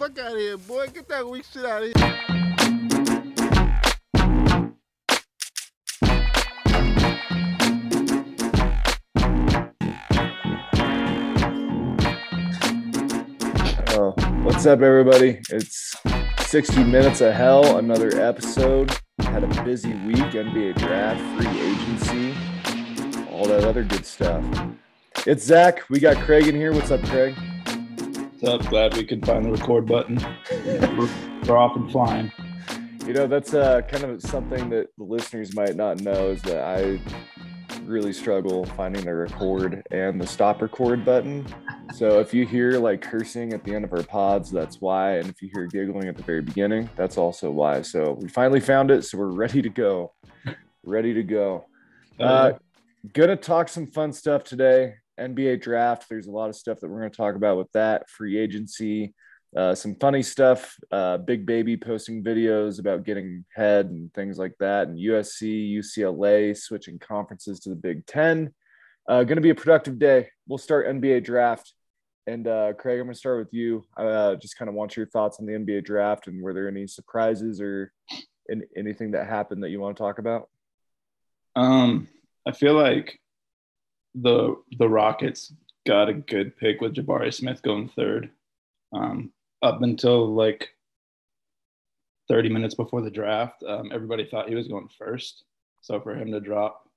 Fuck out of here, boy. Get that weak shit out of here. Oh, what's up, everybody? It's 60 Minutes of Hell, another episode. Had a busy week, NBA draft, free agency, all that other good stuff. It's Zach. We got Craig in here. What's up, Craig? Up? Glad we could find the record button. we're, we're off and flying. You know, that's uh, kind of something that the listeners might not know is that I really struggle finding the record and the stop record button. So if you hear like cursing at the end of our pods, that's why. And if you hear giggling at the very beginning, that's also why. So we finally found it. So we're ready to go. Ready to go. Uh, gonna talk some fun stuff today. NBA draft. There's a lot of stuff that we're gonna talk about with that. Free agency. Uh, some funny stuff. Uh, Big Baby posting videos about getting head and things like that. And USC, UCLA switching conferences to the Big Ten. Uh, going to be a productive day. We'll start NBA draft. And uh, Craig, I'm going to start with you. Uh, just kind of want your thoughts on the NBA draft and were there any surprises or in, anything that happened that you want to talk about? Um, I feel like the the Rockets got a good pick with Jabari Smith going third. Um, up until like 30 minutes before the draft, um, everybody thought he was going first. So for him to drop,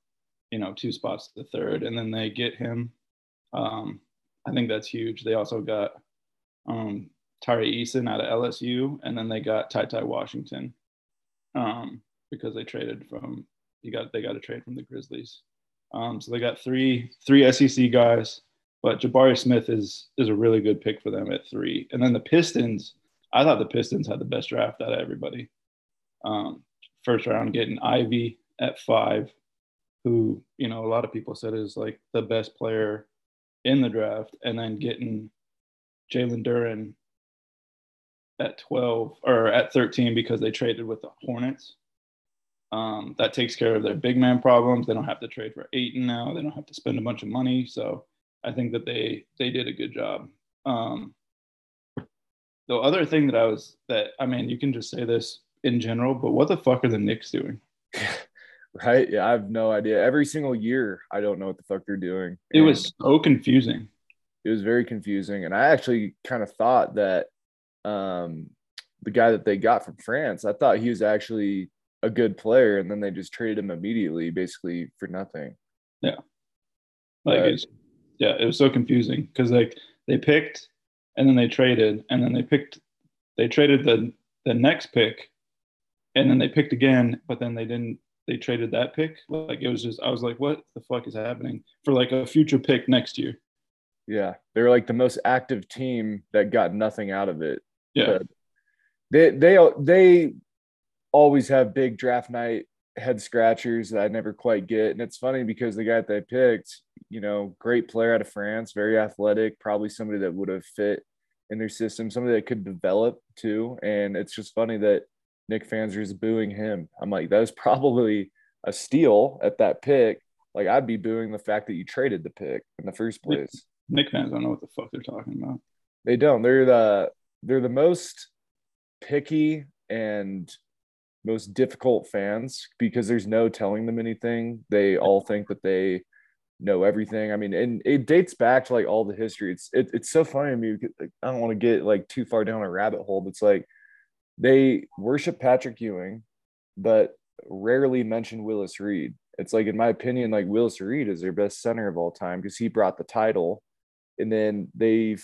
you know, two spots to the third, and then they get him, um, I think that's huge. They also got um, Tari Eason out of LSU, and then they got Ty Ty Washington um, because they traded from you got they got a trade from the Grizzlies. Um, so they got three three SEC guys, but Jabari Smith is is a really good pick for them at three. And then the Pistons, I thought the Pistons had the best draft out of everybody. Um, first round getting Ivey at five, who you know a lot of people said is like the best player in the draft, and then getting Jalen Duren at 12 or at 13 because they traded with the Hornets. Um, that takes care of their big man problems. They don't have to trade for Ayton now. They don't have to spend a bunch of money. So I think that they they did a good job. Um, the other thing that I was that I mean, you can just say this in general, but what the fuck are the Knicks doing? right? Yeah, I have no idea. Every single year, I don't know what the fuck they're doing. It And- was so confusing. it was very confusing and i actually kind of thought that um the guy that they got from france i thought he was actually a good player and then they just traded him immediately basically for nothing Yeah, Like it's yeah, it was so confusing because like they picked and then they traded and then they picked they traded the the next pick and then they picked again, but then they didn't they traded that pick. Like it was just I was like, what the fuck is happening for like a future pick next year? yeah they were like the most active team that got nothing out of it Yeah. But they they they always have big draft night head scratchers that I never quite get. And it's funny because the guy that they picked, you know, great player out of France, very athletic, probably somebody that would have fit in their system, somebody that could develop too. And it's just funny that Knick fans are just booing him. I'm like, that was probably a steal at that pick. Like I'd be booing the fact that you traded the pick in the first place. Knick fans don't know what the fuck they're talking about. They don't. They're the they're the most picky and most difficult fans because there's no telling them anything. They all think that they know everything. I mean, and it dates back to like all the history. It's it, it's so funny to me. because, I don't want to get like too far down a rabbit hole, but it's like they worship Patrick Ewing, but rarely mention Willis Reed. It's like, in my opinion, like Willis Reed is their best center of all time because he brought the title, and then they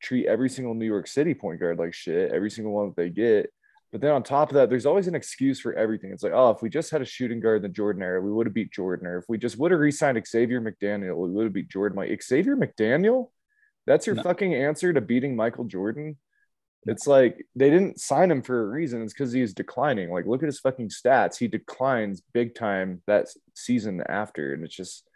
treat every single New York City point guard like shit. Every single one that they get. But then on top of that, there's always an excuse for everything. It's like, oh, if we just had a shooting guard in the Jordan era, we would have beat Jordan. Or if we just would have re-signed Xavier McDaniel, we would have beat Jordan. Like Xavier McDaniel, that's your No. fucking answer to beating Michael Jordan. It's like they didn't sign him for a reason. It's because he's declining. Like, look at his fucking stats. He declines big time that season after. And it's just,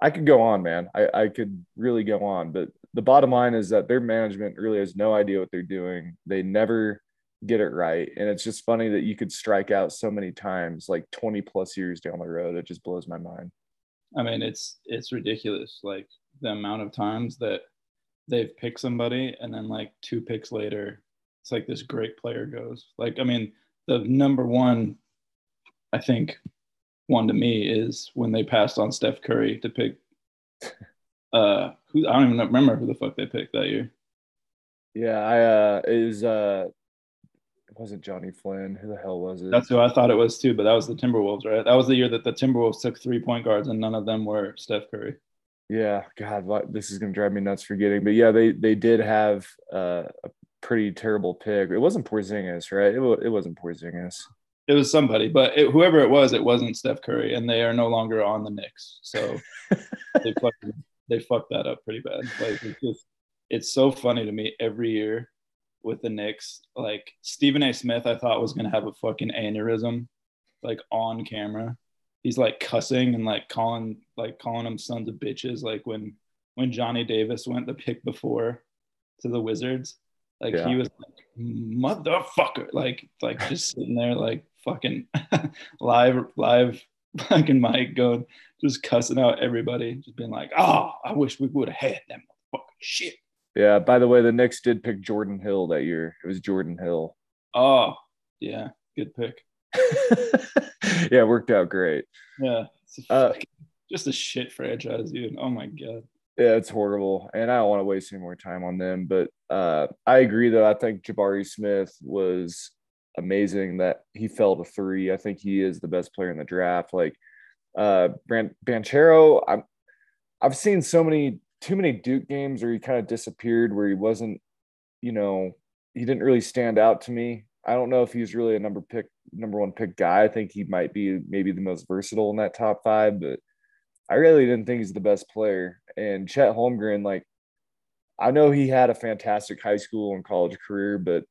I could go on, man. I, I could really go on. But the bottom line is that their management really has no idea what they're doing. They never get it right. And it's just funny that you could strike out so many times, like 20 plus years down the road. It just blows my mind. I mean, it's it's ridiculous. Like the amount of times that they've picked somebody and then like two picks later it's like this great player goes. Like, I mean, the number one, I think, one to me is when they passed on Steph Curry to pick. Uh, who I don't even remember who the fuck they picked that year. Yeah, I uh, it was uh, wasn't Johnny Flynn. Who the hell was it? That's who I thought it was too, but that was the Timberwolves, right? That was the year that the Timberwolves took three point guards, and none of them were Steph Curry. Yeah, God, what, this is gonna drive me nuts forgetting. But yeah, they they did have uh, a pretty terrible pick. It wasn't Porzingis, right? It, it wasn't Porzingis. It was somebody, but it, whoever it was, it wasn't Steph Curry, and they are no longer on the Knicks. So they fucked, they fucked that up pretty bad. Like it's just, it's so funny to me every year with the Knicks. Like Stephen A. Smith, I thought was gonna have a fucking aneurysm, like on camera. He's like cussing and like calling like calling them sons of bitches. Like when when Johnny Davis went the pick before to the Wizards, like Yeah. he was like motherfucker, like like just sitting there like fucking live live fucking mic going just cussing out everybody, just being like, oh, I wish we would have had that motherfucking shit. Yeah. By the way, the Knicks did pick Jordan Hill that year. It was Jordan Hill. Oh, yeah, good pick. yeah, it worked out great. Yeah, a Uh, fucking- just a shit franchise, dude. Oh my god. Yeah, it's horrible, and I don't want to waste any more time on them. But uh, I agree, though. I think Jabari Smith was amazing. That he fell to three. I think he is the best player in the draft. Like uh, Bran- Banchero, I'm I've seen so many too many Duke games where he kind of disappeared, where he wasn't, you know, he didn't really stand out to me. I don't know if he's really a number pick, number one pick guy. I think he might be maybe the most versatile in that top five, but I really didn't think he's the best player. And Chet Holmgren, like, I know he had a fantastic high school and college career, but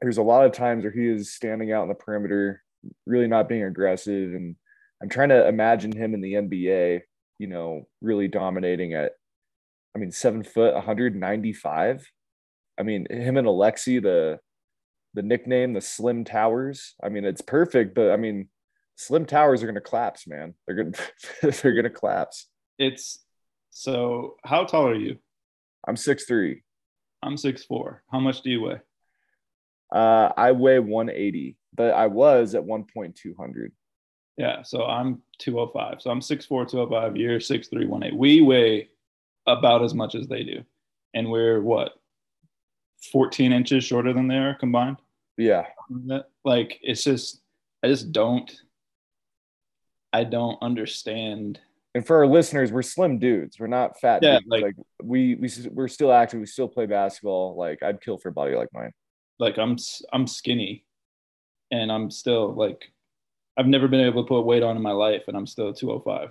there's a lot of times where he is standing out in the perimeter, really not being aggressive. And I'm trying to imagine him in the NBA, you know, really dominating at, I mean, seven foot, 195. I mean, him and Alexi, the the nickname, the Slim Towers. I mean, it's perfect, but I mean, Slim Towers are gonna collapse, man. They're gonna they're gonna collapse. It's so how tall are you? I'm six three. I'm six four. How much do you weigh? Uh, I weigh 180, but I was at 1.200. Yeah, so I'm 205. So I'm 6'4, 205. You're 6'3, 180. We weigh about as much as they do. And we're what? 14 inches shorter than they are combined? Yeah, Like it's just I just don't I don't understand. and for our listeners, we're slim dudes. We're not fat. Yeah, dudes. like- like, we we we're still active. We still play basketball. Like I'd kill for a body like mine. Like I'm I'm skinny and I'm still like I've never been able to put weight on in my life and I'm still 205.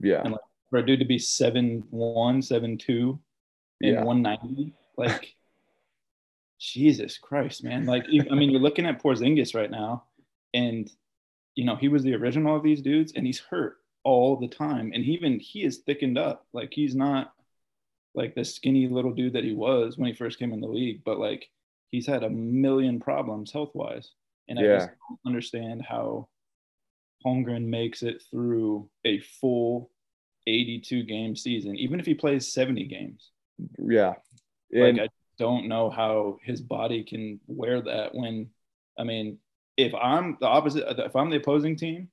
Yeah, And For a dude to be 7'1, 7'2 and yeah, 190, like Jesus Christ, man. Like I mean, you're looking at Porzingis right now, and you know, he was the original of these dudes, and he's hurt all the time. And even he is thickened up. Like he's not like the skinny little dude that he was when he first came in the league, but like he's had a million problems health wise. And I just don't understand how Holmgren makes it through a full 82 game season, even if he plays 70 games. yeah. Like And I don't know how his body can wear that when I mean, if I'm the opposite if I'm the opposing team,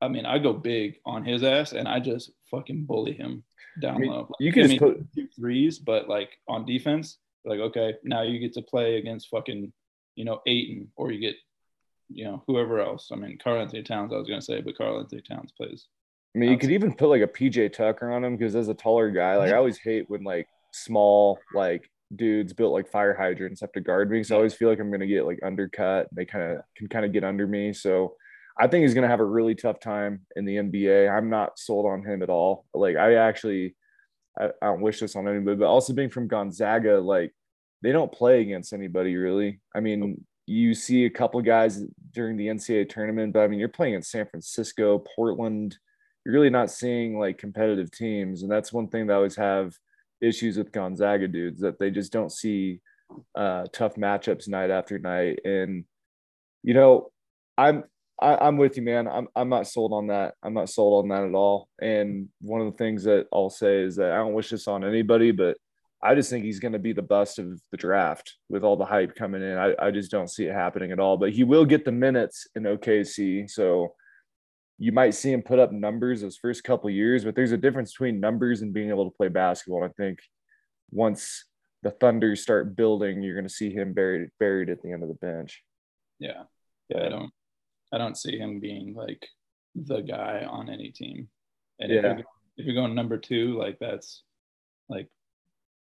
I mean, I go big on his ass and I just fucking bully him down I mean, low. you can I just mean, put two threes, but like on defense, like okay, now you get to play against fucking, you know, Ayton or you get, you know, whoever else. I mean, Karl-Anthony Towns, I was gonna say, but Karl-Anthony Towns plays. I mean, you could even put like a PJ Tucker on him because as a taller guy, like I always hate when like small like dudes built like fire hydrants have to guard me. So I always feel like I'm gonna get like undercut. They kind of can kind of get under me. So I think he's gonna have a really tough time in the NBA. I'm not sold on him at all. Like I actually, I, I don't wish this on anybody, but also being from Gonzaga, like they don't play against anybody really. I mean, you see a couple guys during the NCAA tournament, but I mean, you're playing in San Francisco, Portland you're really not seeing like competitive teams. And that's one thing that I always have issues with Gonzaga dudes that they just don't see uh, tough matchups night after night. And, you know, I'm, I, I'm with you, man. I'm, I'm not sold on that. I'm not sold on that at all. And one of the things that I'll say is that I don't wish this on anybody, but I just think he's going to be the bust of the draft with all the hype coming in. I, I just don't see it happening at all. But he will get the minutes in OKC, so you might see him put up numbers those first couple years. But there's a difference between numbers and being able to play basketball. And I think once the Thunder start building, you're going to see him buried buried at the end of the bench. Yeah, yeah. I don't, I don't see him being like the guy on any team. And if, Yeah. you're, if you're going number two, like that's like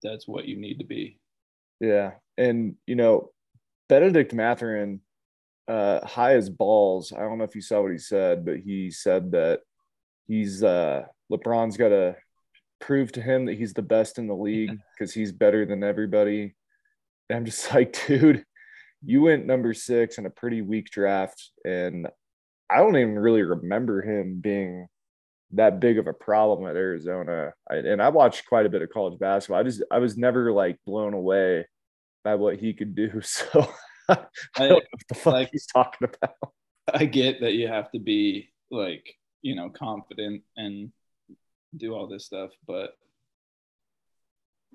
that's what you need to be. Yeah, and you know, Bennedict Mathurin, uh, high as balls. I don't know if you saw what he said, but he said that he's uh, LeBron's got to prove to him that he's the best in the league because he's better than everybody. And I'm just like, dude, you went number six in a pretty weak draft, and I don't even really remember him being that big of a problem at Arizona. I, and I watched quite a bit of college basketball. I just I was never like blown away by what he could do. So I don't know what the fuck like- he's talking about. I get that you have to be like, you know, confident and do all this stuff, but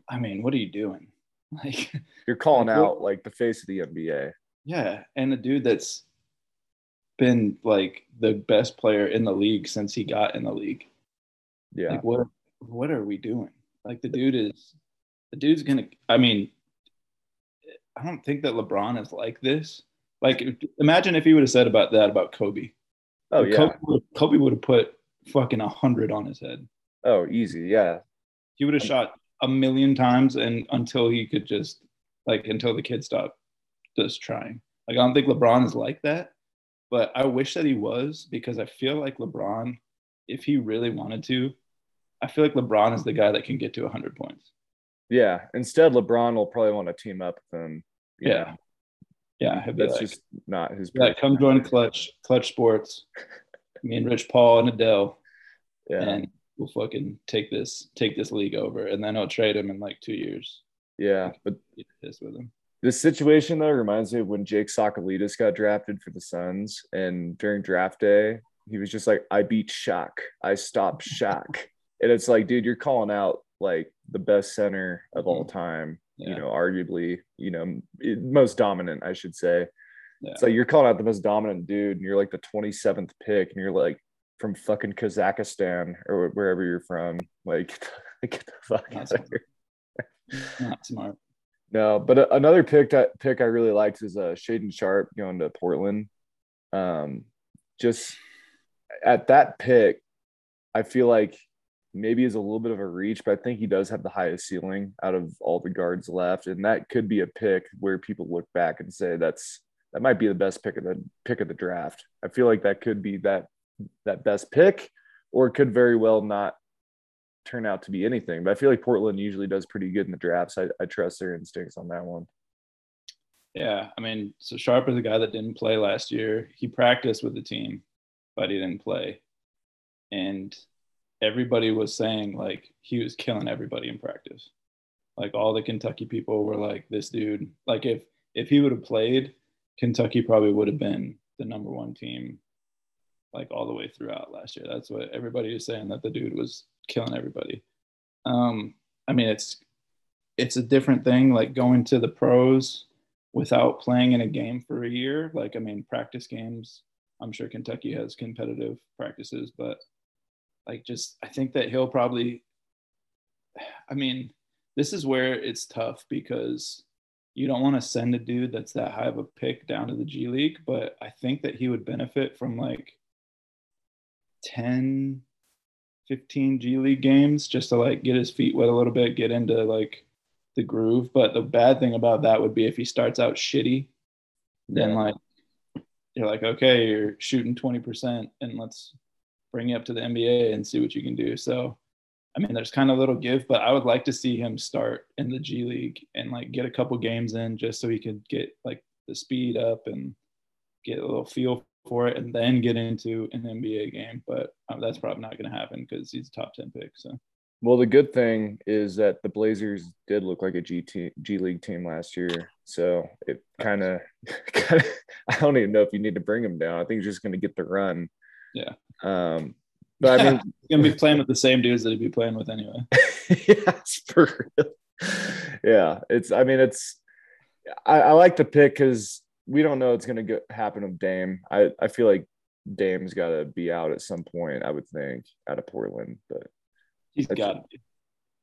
I mean, what are you doing? Like, You're calling Like, out like the face of the NBA. yeah, and a dude that's been like the best player in the league since he got in the league. Yeah. Like, what what are we doing? Like, the dude is the dude's gonna. I mean, I don't think that LeBron is like this. Like, imagine if he would have said about that about Kobe. oh yeah. Kobe would, Kobe would have put fucking a hundred on his head. Oh easy. Yeah. He would have shot a million times, and until he could just like until the kid stopped just trying. Like I don't think LeBron is like that, but I wish that he was because I feel like LeBron, if he really wanted to, I feel like LeBron is the guy that can get to hundred points. Yeah. Instead, LeBron will probably want to team up with him. Yeah. Yeah, That's like, just not his. yeah, come join Clutch, Klutch Sports. Me and Rich Paul and Adele. Yeah. and we'll fucking take this take this league over and then I'll trade him in like two years. Yeah. But this with him. This situation though reminds me of when Jake Tsakalidis got drafted for the Suns, and during draft day, he was just like, "I beat Shaq, I stopped Shaq," and it's like, dude, you're calling out like the best center of all mm-hmm. time. Yeah. You know, arguably, you know, most dominant, I should say. Yeah. It's like you're calling out the most dominant dude, and you're like the 27th pick, and you're like from fucking Kazakhstan or wherever you're from. Like, get the fuck out That's of here. Not smart. No, but a- another pick that pick I really liked is uh Shaedon Sharpe going to Portland. Um, just at that pick, I feel like maybe is a little bit of a reach, but I think he does have the highest ceiling out of all the guards left, and that could be a pick where people look back and say that's that might be the best pick of the pick of the draft. I feel like that could be that that best pick, or it could very well not turn out to be anything. But I feel like Portland usually does pretty good in the drafts. I, I trust their instincts on that one. Yeah. I mean, so Sharpe is a guy that didn't play last year. He practiced with the team, but he didn't play. And everybody was saying like he was killing everybody in practice. Like all the Kentucky people were like, this dude, like if if he would have played, Kentucky probably would have been the number one team like all the way throughout last year. That's what everybody was saying that the dude was killing everybody. Um, I mean, it's it's a different thing like going to the pros without playing in a game for a year. Like, I mean, practice games. I'm sure Kentucky has competitive practices, but like, just I think that he'll probably. I mean, this is where it's tough because you don't want to send a dude that's that high of a pick down to the G League, but I think that he would benefit from like 10, 15 G League games just to like get his feet wet a little bit, get into like the groove. But the bad thing about that would be if he starts out shitty, then Yeah. like you're like, okay, you're shooting 20% and let's bring you up to the NBA and see what you can do. So I mean, there's kind of a little give, but I would like to see him start in the G League and like get a couple games in just so he could get like the speed up and get a little feel for it and then get into an NBA game. But um, that's probably not going to happen because he's a top 10 pick. So, Well, the good thing is that the Blazers did look like a G G League team last year, so it kind of. I don't even know if you need to bring him down. I think you're just going to get the run. Yeah. Um, but I mean, he's to be playing with the same dudes that he'd be playing with anyway. yes, for real. yeah, it's. I mean, it's. I, I like the pick because we don't know it's to happen with Dame. I I feel like Dame's got to be out at some point. I would think out of Portland, but he's got.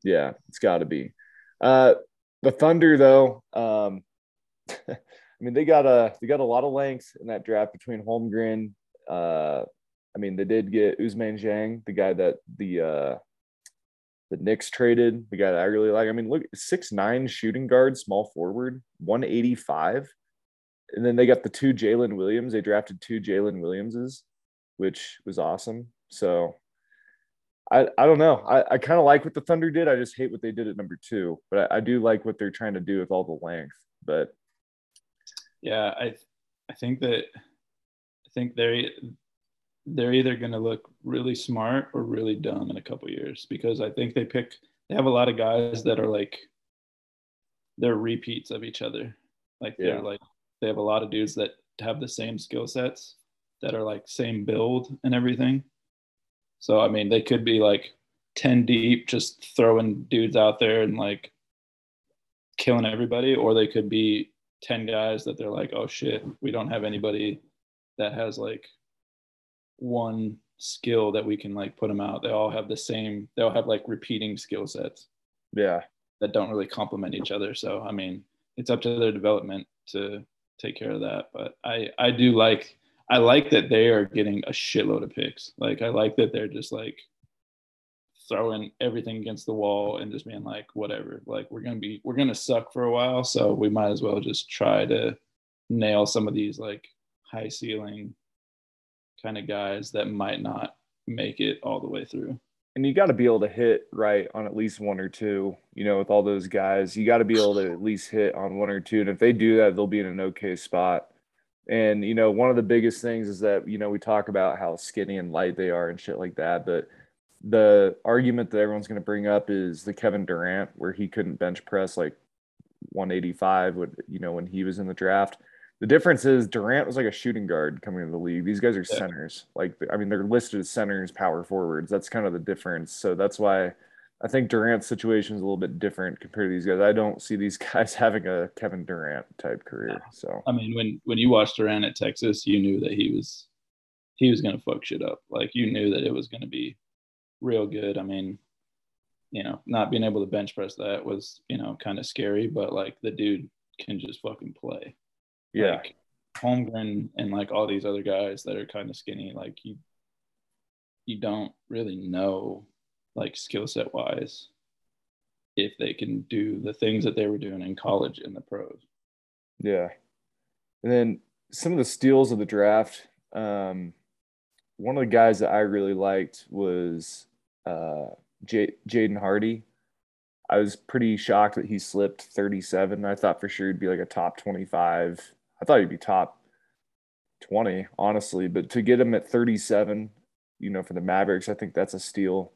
Yeah, it's got to be. Uh, the Thunder, though. Um, I mean, they got a they got a lot of length in that draft between Holmgren. Uh, I mean, they did get Ousmane Dieng, the guy that the uh, the Knicks traded, the guy that I really like. I mean, look, six nine shooting guard, small forward, one eighty five, and then they got the two Jalen Williams. They drafted two Jalen Williamses, which was awesome. So I, I don't know. I, I kind of like what the Thunder did. I just hate what they did at number two, but I, I do like what they're trying to do with all the length. But yeah, I I think that I think they're they're either going to look really smart or really dumb in a couple years because I think they pick they have a lot of guys that are like they're repeats of each other. Like they're yeah. like they have a lot of dudes that have the same skill sets that are like same build and everything. So I mean, they could be like 10 deep just throwing dudes out there and like killing everybody or they could be 10 guys that they're like, oh shit, we don't have anybody that has like one skill that we can like put them out. They all have the same, they all have like repeating skill sets. Yeah. That don't really complement each other. So, I mean, it's up to their development to take care of that. But I, I do like, I like that they are getting a shitload of picks. Like, I like that they're just like, throwing everything against the wall and just being like whatever like we're gonna be we're gonna suck for a while so we might as well just try to nail some of these like high ceiling kind of guys that might not make it all the way through. And you got to be able to hit right on at least one or two you know with all those guys. You got to be able to at least hit on one or two. And if they do that they'll be in an okay spot. And you know one of the biggest things is that you know we talk about how skinny and light they are and shit like that. But the argument that everyone's going to bring up is the Kevin Durant, where he couldn't bench press like 185, would you know, when he was in the draft. The difference is Durant was like a shooting guard coming into the league. These guys are yeah. centers. Like, I mean, they're listed as centers, power forwards. That's kind of the difference. So that's why I think Durant's situation is a little bit different compared to these guys. I don't see these guys having a Kevin Durant type career. So I mean, when when you watched Durant at Texas, you knew that he was he was gonna fuck shit up. Like you knew that it was gonna be real good. I mean, you know, not being able to bench press that was, you know, kind of scary, but like the dude can just fucking play. Yeah. Like Holmgren and like all these other guys that are kind of skinny, like you you don't really know like skill set wise if they can do the things that they were doing in college in the pros. Yeah. And then some of the steals of the draft, um, one of the guys that I really liked was uh, J- Jaden Hardy. I was pretty shocked that he slipped 37. I thought for sure he'd be like a top 25. I thought he'd be top 20, honestly. But to get him at 37, you know, for the Mavericks, I think that's a steal.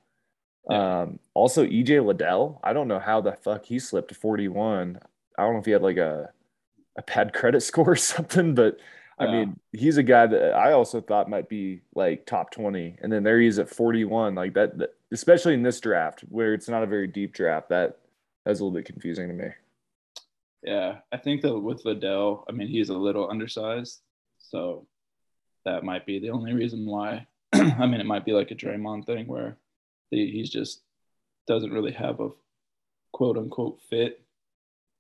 Yeah. Um, also, EJ Liddell. I don't know how the fuck he slipped to 41. I don't know if he had like a a bad credit score or something, but I mean, he's a guy that I also thought might be like top 20. And then there he is at 41. Like that, that especially in this draft where it's not a very deep draft, that that's a little bit confusing to me. Yeah. I think that with Liddell, I mean, he's a little undersized. So that might be the only reason why. I mean, it might be like a Draymond thing where he's just doesn't really have a quote unquote fit,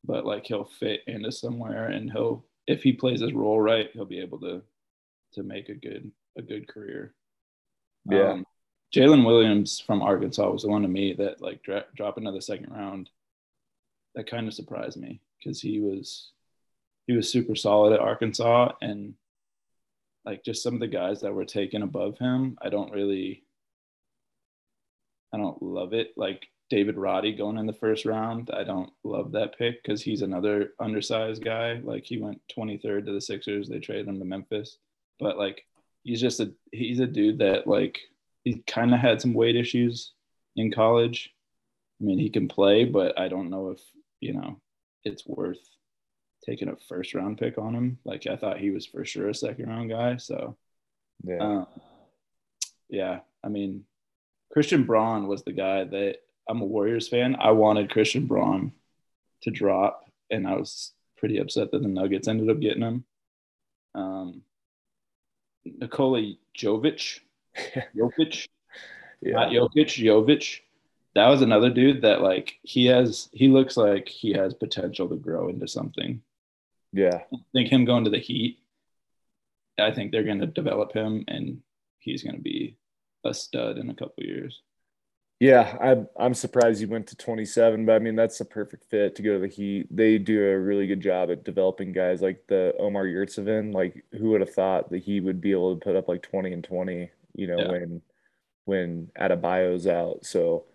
but like he'll fit into somewhere and he'll if he plays his role right, he'll be able to to make a good a good career. Yeah. Um, Jalen Williams from Arkansas was the one to me that like dra- drop another second round. That kind of surprised me because he was he was super solid at Arkansas and like just some of the guys that were taken above him, I don't really I don't love it. Like David Roddy going in the first round. I don't love that pick because he's another undersized guy. Like he went 23rd to the Sixers. They traded him to Memphis. But like he's just a he's a dude that like he kind of had some weight issues in college. I mean, he can play, but I don't know if, you know, it's worth taking a first round pick on him. Like I thought he was for sure a second round guy. So yeah. Um, yeah. I mean, Christian Braun was the guy that I'm a Warriors fan. I wanted Christian Braun to drop, and I was pretty upset that the Nuggets ended up getting him. Um, Nikola Jovic, Jovic, Yeah. not Jokic, Jovic. That was another dude that like he has. He looks like he has potential to grow into something. Yeah. I think him going to the Heat. I think they're going to develop him, and he's going to be a stud in a couple years. Yeah, I'm I'm surprised you went to 27, but I mean that's a perfect fit to go to the Heat. They do a really good job at developing guys like the Omer Yurtseven. Like who would have thought that he would be able to put up like 20 and 20, you know, Yeah. when when Adebayo's out. So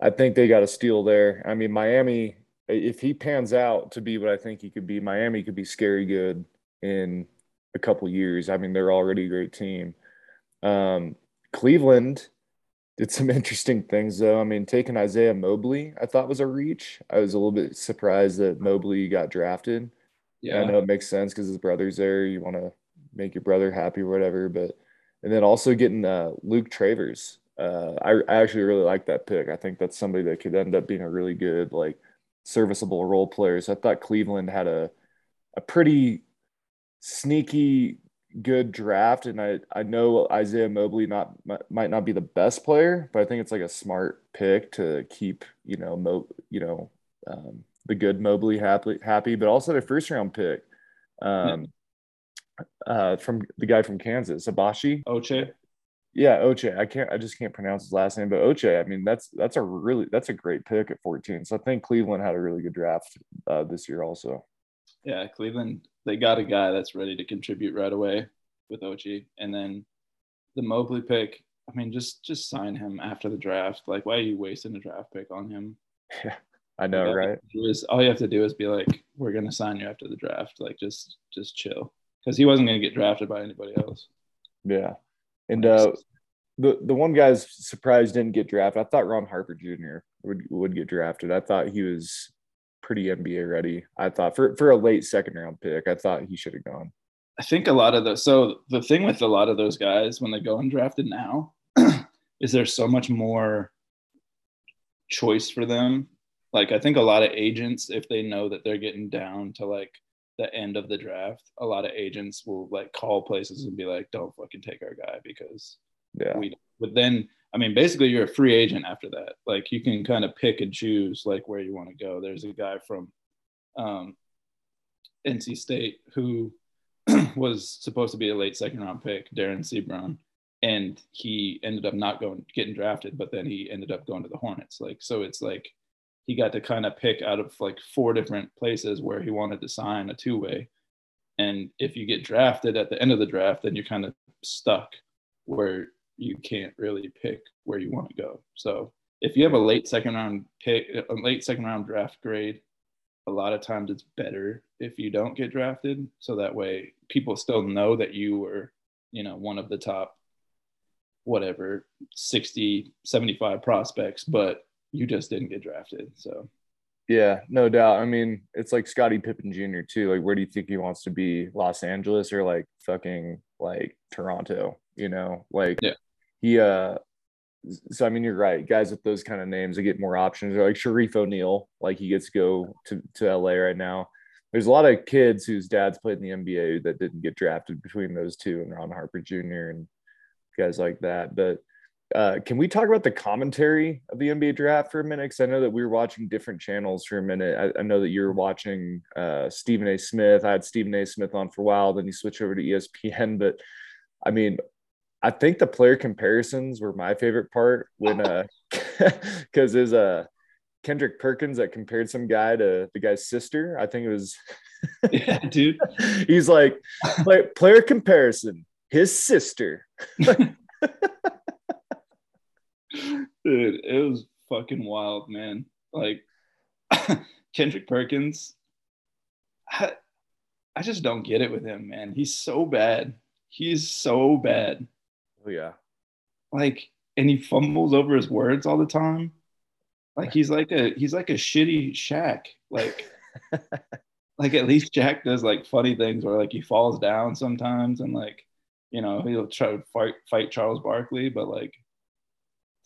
I think they got a steal there. I mean, Miami, if he pans out to be what I think he could be, Miami could be scary good in a couple years. I mean, they're already a great team. Um, Cleveland did some interesting things though. I mean, taking Isaiah Mobley, I thought was a reach. I was a little bit surprised that Mobley got drafted. Yeah, I know it makes sense because his brother's there. You want to make your brother happy or whatever. But and then also getting uh, Luke Travers. Uh, I, I actually really like that pick. I think that's somebody that could end up being a really good, like, serviceable role player. So I thought Cleveland had a a pretty sneaky good draft, and I I know Isaiah Mobley not might not be the best player, but I think it's like a smart pick to keep you know Mo you know um, the good Mobley happy happy, but also their first round pick um, uh, from the guy from Kansas, Agbaji. Ochai. Yeah, Ochai. I can't. I just can't pronounce his last name, but Ochai. I mean, that's that's a really that's a great pick at 14. So I think Cleveland had a really good draft uh, this year, also. Yeah, Cleveland. They got a guy that's ready to contribute right away with Ochai, and then the Mobley pick. I mean, just just sign him after the draft. Like, why are you wasting a draft pick on him? I know, All right? have to do is- all you have to do is be like, "We're gonna sign you after the draft." Like, just just chill, because he wasn't gonna get drafted by anybody else. Yeah. And uh, the the one guy's surprised didn't get drafted. I thought Ron Harper Jr. would would get drafted. I thought he was pretty NBA ready. I thought for for a late second round pick, I thought he should have gone. I think a lot of those. So the thing with a lot of those guys when they go undrafted now is there's so much more choice for them. Like I think a lot of agents, if they know that they're getting down to like the end of the draft, a lot of agents will like call places and be like, "Don't fucking take our guy," because Yeah. we. But then, I mean, basically, you're a free agent after that. Like you can kind of pick and choose like where you want to go. There's a guy from um, NC State who was supposed to be a late second round pick, Dereon Seabron, and he ended up not going getting drafted, but then he ended up going to the Hornets. Like so, it's like he got to kind of pick out of like four different places where he wanted to sign a two way. And if you get drafted at the end of the draft, then you're kind of stuck where you can't really pick where you want to go. So if you have a late second round pick, a late second round draft grade, a lot of times it's better if you don't get drafted. So that way people still know that you were, you know, one of the top, whatever, 60, 75 prospects, but you just didn't get drafted. So Yeah, no doubt. I mean, it's like Scottie Pippen Jr. too. Like, where do you think he wants to be? Los Angeles or like fucking like Toronto? You know, like Yeah. he uh so I mean you're right. Guys with those kind of names they get more options. Or like Shareef O'Neal, like he gets to go to, to LA right now. There's a lot of kids whose dads played in the NBA that didn't get drafted between those two and Ron Harper Jr. and guys like that. But uh, can we talk about the commentary of the NBA draft for a minute? Because I know that we were watching different channels for a minute. I, I know that you're watching uh, Stephen A. Smith. I had Stephen A. Smith on for a while, then he switched over to ESPN. But I mean, I think the player comparisons were my favorite part when, uh, because there's a Kendrick Perkins that compared some guy to the guy's sister. I think it was, yeah, dude. he's like, play, player comparison, his sister. Dude, it was fucking wild, man. Like Kendrick Perkins, I, I just don't get it with him, man. He's so bad. He's so bad. Oh, yeah. Like, and he fumbles over his words all the time. Like he's like a he's like a shitty Shaq. Like, like at least Shaq does like funny things where like he falls down sometimes and like, you know, he'll try to fight fight Charles Barkley, but like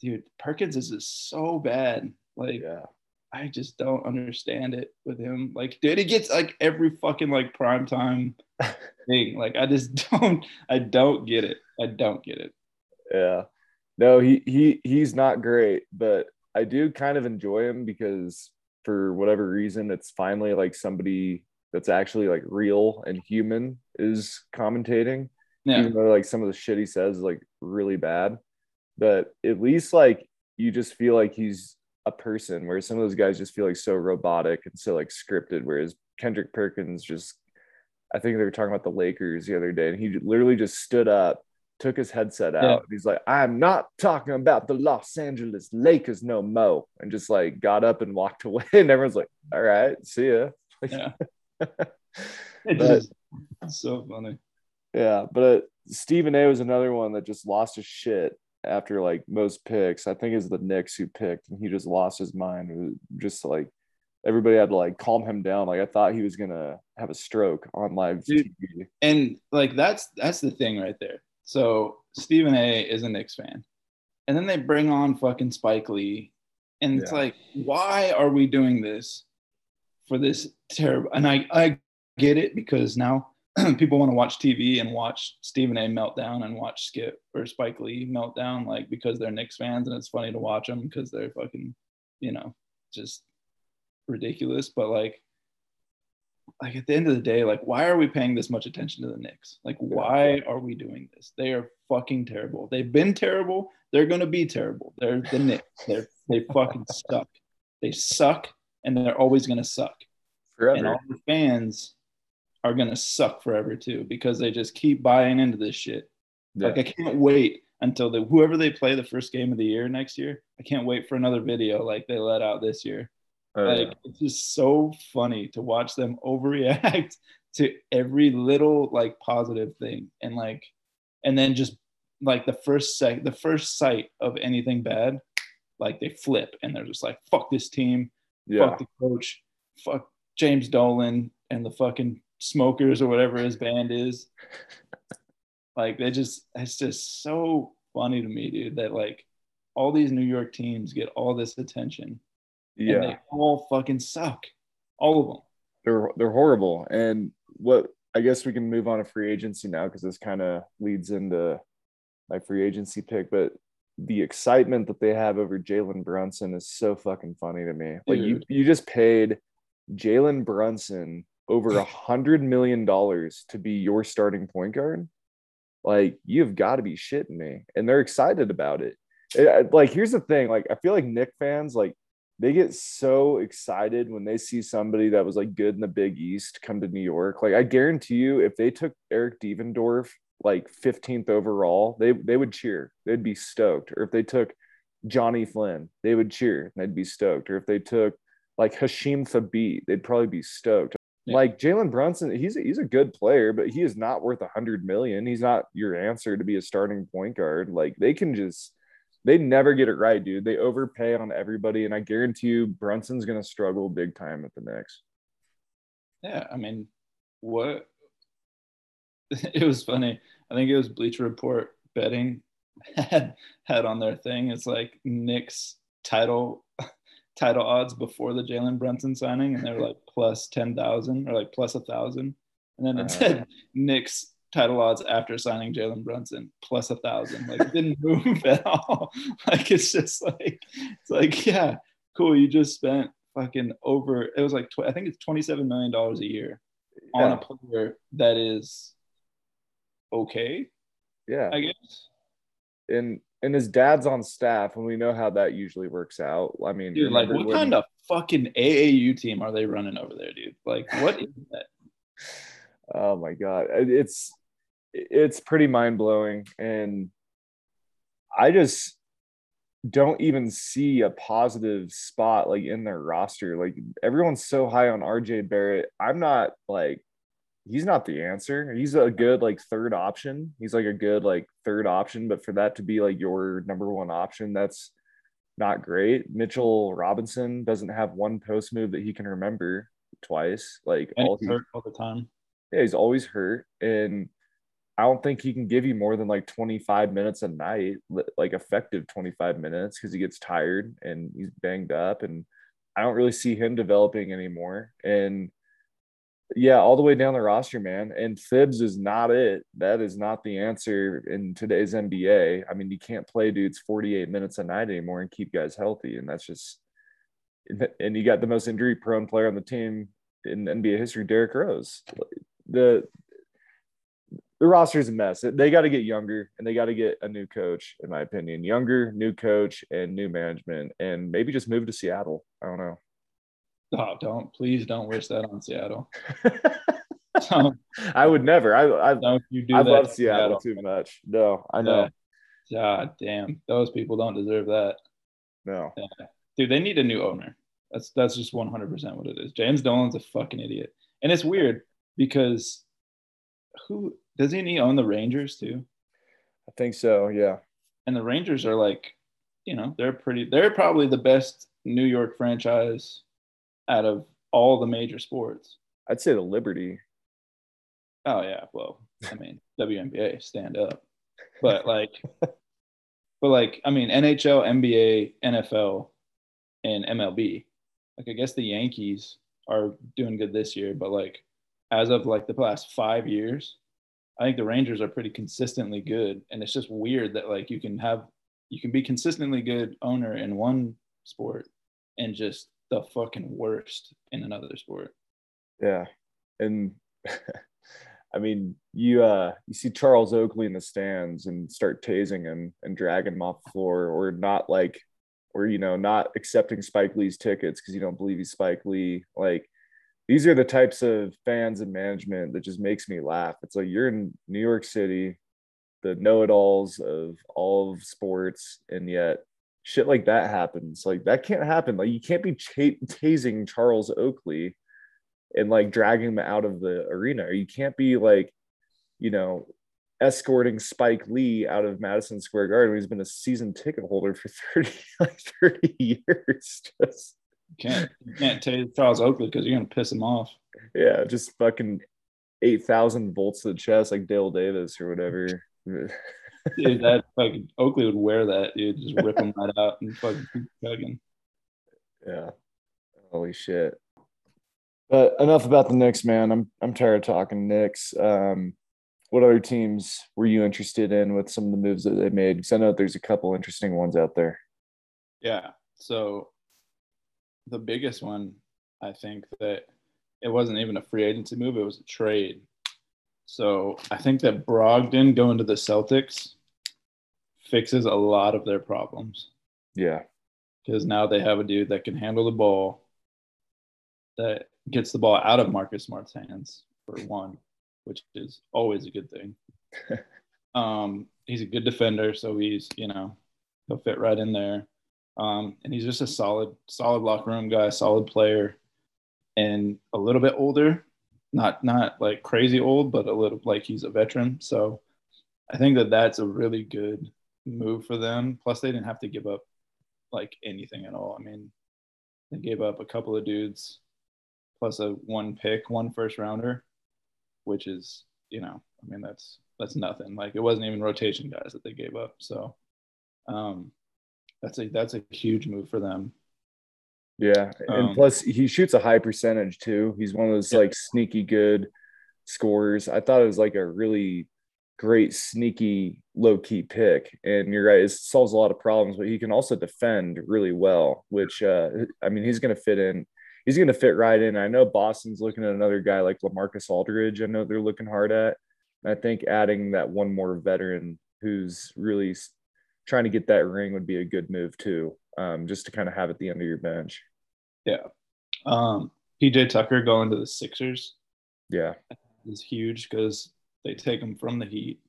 dude, Perkins is so bad. Like, Yeah. I just don't understand it with him. Like, dude, he gets like every fucking like prime time thing. Like, I just don't, I don't get it. I don't get it. Yeah. No, he he he's not great, but I do kind of enjoy him because for whatever reason, it's finally like somebody that's actually like real and human is commentating. Yeah. Even though like some of the shit he says is like really bad. But at least like you just feel like he's a person where some of those guys just feel like so robotic and so like scripted whereas kendrick perkins just i think they were talking about the lakers the other day and he literally just stood up took his headset out Yeah. he's like i'm not talking about the los angeles lakers no mo and just like got up and walked away and everyone's like all right see ya Yeah. It's just so funny. Yeah, but Stephen A was another one that just lost his shit after like most picks. I think it's the Knicks who picked, and he just lost his mind. It was just like everybody had to like calm him down. Like I thought he was gonna have a stroke on live Dude. TV. And like that's that's the thing right there. So Stephen A is a Knicks fan. And then they bring on fucking Spike Lee. And it's Yeah. like, why are we doing this for this terrible? And I, I get it because now people want to watch TV and watch Stephen A meltdown and watch Skip or Spike Lee meltdown, like because they're Knicks fans and it's funny to watch them because they're fucking, you know, just ridiculous. But like, like at the end of the day, like, why are we paying this much attention to the Knicks? Like, why are we doing this? They are fucking terrible. They've been terrible. They're gonna be terrible. They're the Knicks. They're they fucking suck. They suck, and they're always gonna suck. Forever. And all the fans are gonna suck forever too because they just keep buying into this shit. Yeah. Like I can't wait until the whoever they play the first game of the year next year. I can't wait for another video like they let out this year. Oh, like it's just so funny to watch them overreact to every little like positive thing and like and then just like the first sec the first sight of anything bad like they flip and they're just like fuck this team yeah. fuck the coach fuck james dolan and the fucking smokers or whatever his band is like they just it's just so funny to me dude that like all these new york teams get all this attention and yeah. they all fucking suck. All of them. they're they're horrible. And what I guess we can move on to free agency now because this kind of leads into my free agency pick. But the excitement that they have over Jalen Brunson is so fucking funny to me. Like you you just paid Jalen Brunson over a hundred million dollars to be your starting point guard. Like you've got to be shitting me. And they're excited about it. It- Like here's the thing. Like I feel like Knick fans like they get so excited when they see somebody that was like good in the Big East come to New York. Like I guarantee you, if they took Eric Devendorf like 15th overall, they they would cheer. They'd be stoked. Or if they took Johnny Flynn, they would cheer and they'd be stoked. Or if they took like Hasheem Thabeet, they'd probably be stoked. Yeah. Like Jalen Brunson, he's a, he's a good player, but he is not worth a hundred million. He's not your answer to be a starting point guard. Like they can just they never get it right, dude. They overpay on everybody, and I guarantee you Brunson's gonna struggle big time at the Knicks. Yeah, I mean, what? It was funny. I think it was Bleacher Report betting had had on their thing. It's like Knicks title title odds before the Jalen Brunson signing, and they're like plus ten thousand or like plus a thousand, and then it said Knicks title odds after signing Jalen Brunson plus a thousand. Like it didn't move at all. Like it's just like it's like yeah, cool. You just spent fucking over. It was like tw- I think it's twenty seven million dollars a year on a player that is okay. Yeah, I guess. and and his dad's on staff, and we know how that usually works out. I mean, Dude, like what when- kind of fucking AAU team are they running over there, dude? Like what is that? Oh my god, it's it's pretty mind blowing, and I just don't even see a positive spot like in their roster. Like everyone's so high on RJ Barrett. I'm not like he's not the answer. He's a good like third option. He's like a good like third option, but for that to be like your number one option, that's not great. Mitchell Robinson doesn't have one post move that he can remember twice. Like And all he's he hurt all the time. yeah, he's always hurt. And I don't think he can give you more than like 25 minutes a night, like effective 25 minutes, because he gets tired and he's banged up. And I don't really see him developing anymore. And yeah, all the way down the roster, man. And Thibs is not it. That is not the answer in today's NBA. I mean, you can't play dudes 48 minutes a night anymore and keep guys healthy. And that's just, and you got the most injury prone player on the team in NBA history, Derrick Rose. The, the roster is a mess. They got to get younger and they got to get a new coach, in my opinion. Younger, new coach, and new management, and maybe just move to Seattle. I don't know. Oh, don't please don't wish that on Seattle. I would never. I I, don't you do I love Seattle, Seattle, too much. No, I know. Yeah. God damn, those people don't deserve that. No, yeah. dude, they need a new owner. That's that's just one hundred percent what it is. James Dolan's a fucking idiot, and it's weird because who doesn't he own the Rangers too? I think so. Yeah, and the Rangers are like, you know, they're pretty. They're probably the best New York franchise out of all the major sports. I'd say the Liberty. Oh yeah, well, I mean WNBA, stand up. But like, but like, I mean NHL, NBA, NFL, and MLB. Like I guess the Yankees are doing good this year, but like as of like the past five years, I think the Rangers are pretty consistently good, and it's just weird that like you can have you can be consistently good owner in one sport and just the fucking worst in another sport. Yeah. And I mean, you uh you see Charles Oakley in the stands and start tasing him and dragging him off the floor or not like or you know, not accepting Spike Lee's tickets because you don't believe he's Spike Lee. Like these are the types of fans and management that just makes me laugh. It's like you're in New York City, the know-it-alls of all of sports, and yet shit like that happens. Like that can't happen. Like you can't be ch- tasing Charles Oakley and like dragging him out of the arena. Or you can't be like, you know, escorting Spike Lee out of Madison Square Garden. He's been a season ticket holder for 30, like 30 years. Just you can't you can't tase Charles Oakley because you're gonna piss him off. Yeah, just fucking eight thousand volts to the chest like Dale Davis or whatever. dude, that fucking Oakley would wear that, dude. Just rip them right out and fucking chugging. Yeah. Holy shit. But enough about the Knicks, man. I'm I'm tired of talking Knicks. Um, what other teams were you interested in with some of the moves that they made? Because I know there's a couple interesting ones out there. Yeah. So the biggest one, I think that it wasn't even a free agency move; it was a trade. So I think that Brogdon going to the Celtics fixes a lot of their problems. Yeah. Because now they have a dude that can handle the ball, that gets the ball out of Marcus Smart's hands, for one, which is always a good thing. um, he's a good defender, so he's, you know, he'll fit right in there. Um, and he's just a solid, solid locker room guy, solid player, and a little bit older, not not like crazy old, but a little like he's a veteran. So I think that that's a really good move for them. Plus, they didn't have to give up like anything at all. I mean, they gave up a couple of dudes, plus a one pick, one first rounder, which is you know, I mean that's that's nothing. Like it wasn't even rotation guys that they gave up. So um, that's a that's a huge move for them. Yeah, and um, plus he shoots a high percentage too. He's one of those yeah. like sneaky good scorers. I thought it was like a really great sneaky low key pick. And you're right, it solves a lot of problems, but he can also defend really well. Which uh, I mean, he's going to fit in. He's going to fit right in. I know Boston's looking at another guy like Lamarcus Aldridge. I know they're looking hard at. And I think adding that one more veteran who's really trying to get that ring would be a good move too, um, just to kind of have at the end of your bench. Yeah. Um, PJ Tucker going to the Sixers. Yeah. Is huge because they take him from the Heat.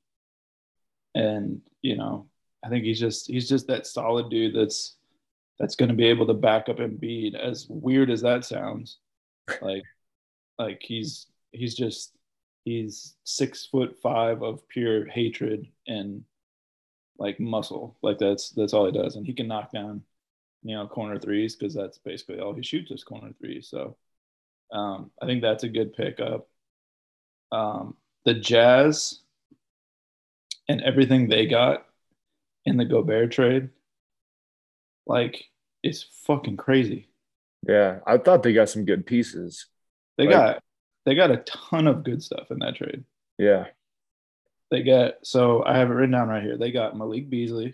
And, you know, I think he's just he's just that solid dude that's that's going to be able to back up Embiid. As weird as that sounds, like like he's he's just he's six foot five of pure hatred and like muscle. Like that's that's all he does, and he can knock down you know, corner threes because that's basically all he shoots is corner threes. So um, I think that's a good pickup. Um, the Jazz and everything they got in the Gobert trade, like, it's fucking crazy. Yeah, I thought they got some good pieces. They Like- got they got a ton of good stuff in that trade. Yeah, They got so I have it written down right here. They got Malik Beasley,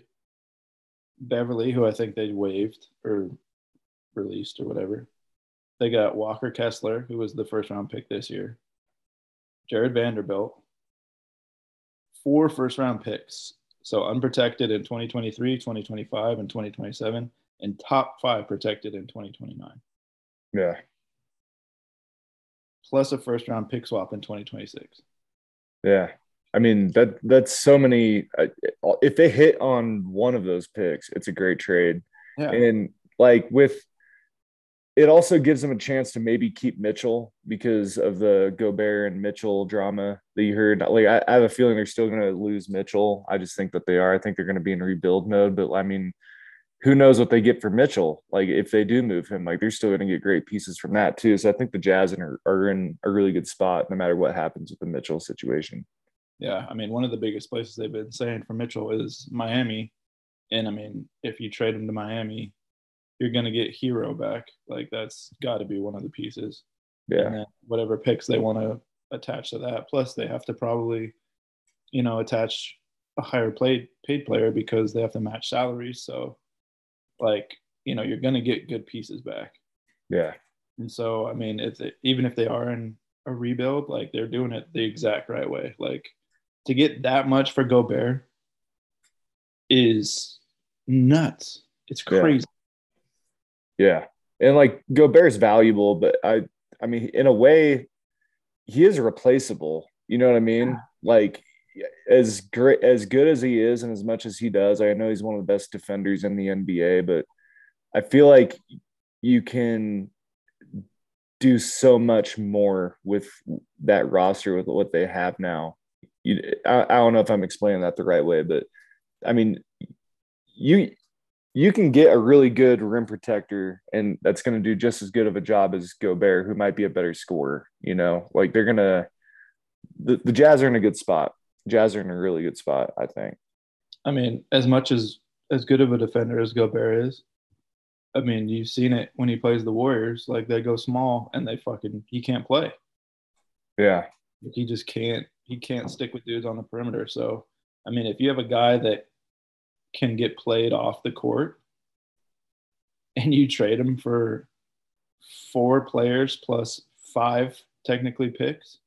Beverley, who I think they waived or released or whatever. They got Walker Kessler, who was the first round pick this year. Jarred Vanderbilt. Four first round picks. So unprotected in 2023, 2025, and 2027, and top five protected in 2029, yeah, plus a first round pick swap in 2026. yeah. I mean that that's so many. uh, If they hit on one of those picks, it's a great trade. Yeah. And like with it also gives them a chance to maybe keep Mitchell because of the Gobert and Mitchell drama that you heard. Like I, I have a feeling they're still gonna lose Mitchell. I just think that they are. I think they're gonna be in rebuild mode. But I mean, who knows what they get for Mitchell? Like if they do move him, like they're still gonna get great pieces from that too. So I think the Jazz are, are in a really good spot no matter what happens with the Mitchell situation. Yeah, I mean, one of the biggest places they've been saying for Mitchell is Miami, and I mean, if you trade him to Miami, you're gonna get Herro back. Like that's got to be one of the pieces. Yeah. And then whatever picks they want to attach to that. Plus, they have to probably, you know, attach a higher paid paid player because they have to match salaries. So, like, you know, you're gonna get good pieces back. Yeah. And so, I mean, if they, even if they are in a rebuild, like they're doing it the exact right way. Like to get that much for Gobert is nuts. It's crazy. Yeah. And like Gobert's valuable, but I I mean in a way he is replaceable. You know what I mean? Like as great as good as he is and as much as he does, I know he's one of the best defenders in the NBA, but I feel like you can do so much more with that roster with what they have now. You, I, I don't know if I'm explaining that the right way, but I mean, you you can get a really good rim protector, and that's going to do just as good of a job as Gobert, who might be a better scorer. You know, like they're gonna the, the Jazz are in a good spot. Jazz are in a really good spot, I think. I mean, as much as as good of a defender as Gobert is, I mean, you've seen it when he plays the Warriors. Like they go small and they fucking he can't play. Yeah, he just can't he can't stick with dudes on the perimeter. So I mean, if you have a guy that can get played off the court and you trade him for four players plus five technically picks,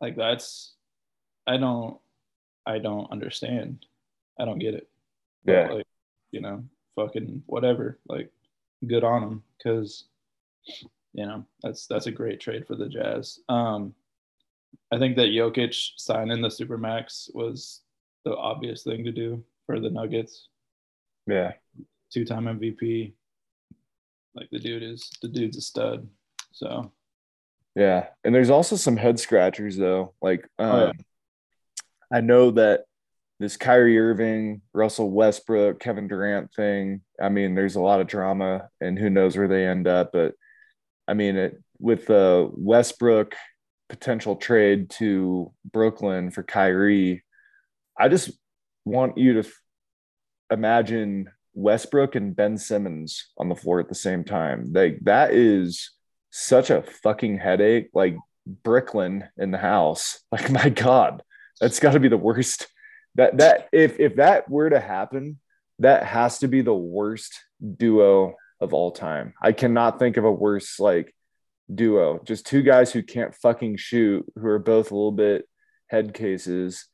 like that's I don't I don't understand. I don't get it. Yeah, like, you know, fucking whatever. Like, good on them because, you know, that's that's a great trade for the Jazz. Um, I think that Jokic signing the supermax was the obvious thing to do for the Nuggets. yeah, Two-time MVP. Like the dude is the dude's a stud. So yeah. And there's also some head scratchers though. Like, um, Oh, yeah. I know that this Kyrie Irving, Russell Westbrook, Kevin Durant thing. I mean, there's a lot of drama, and who knows where they end up. But I mean, it, with the Westbrook potential trade to Brooklyn for Kyrie, I just want you to imagine Westbrook and Ben Simmons on the floor at the same time. Like that is such a fucking headache. Like Brooklyn in the house. Like my God, that's got to be the worst. That that if if that were to happen, that has to be the worst duo of all time. I cannot think of a worse like duo. Just two guys who can't fucking shoot, who are both a little bit head cases.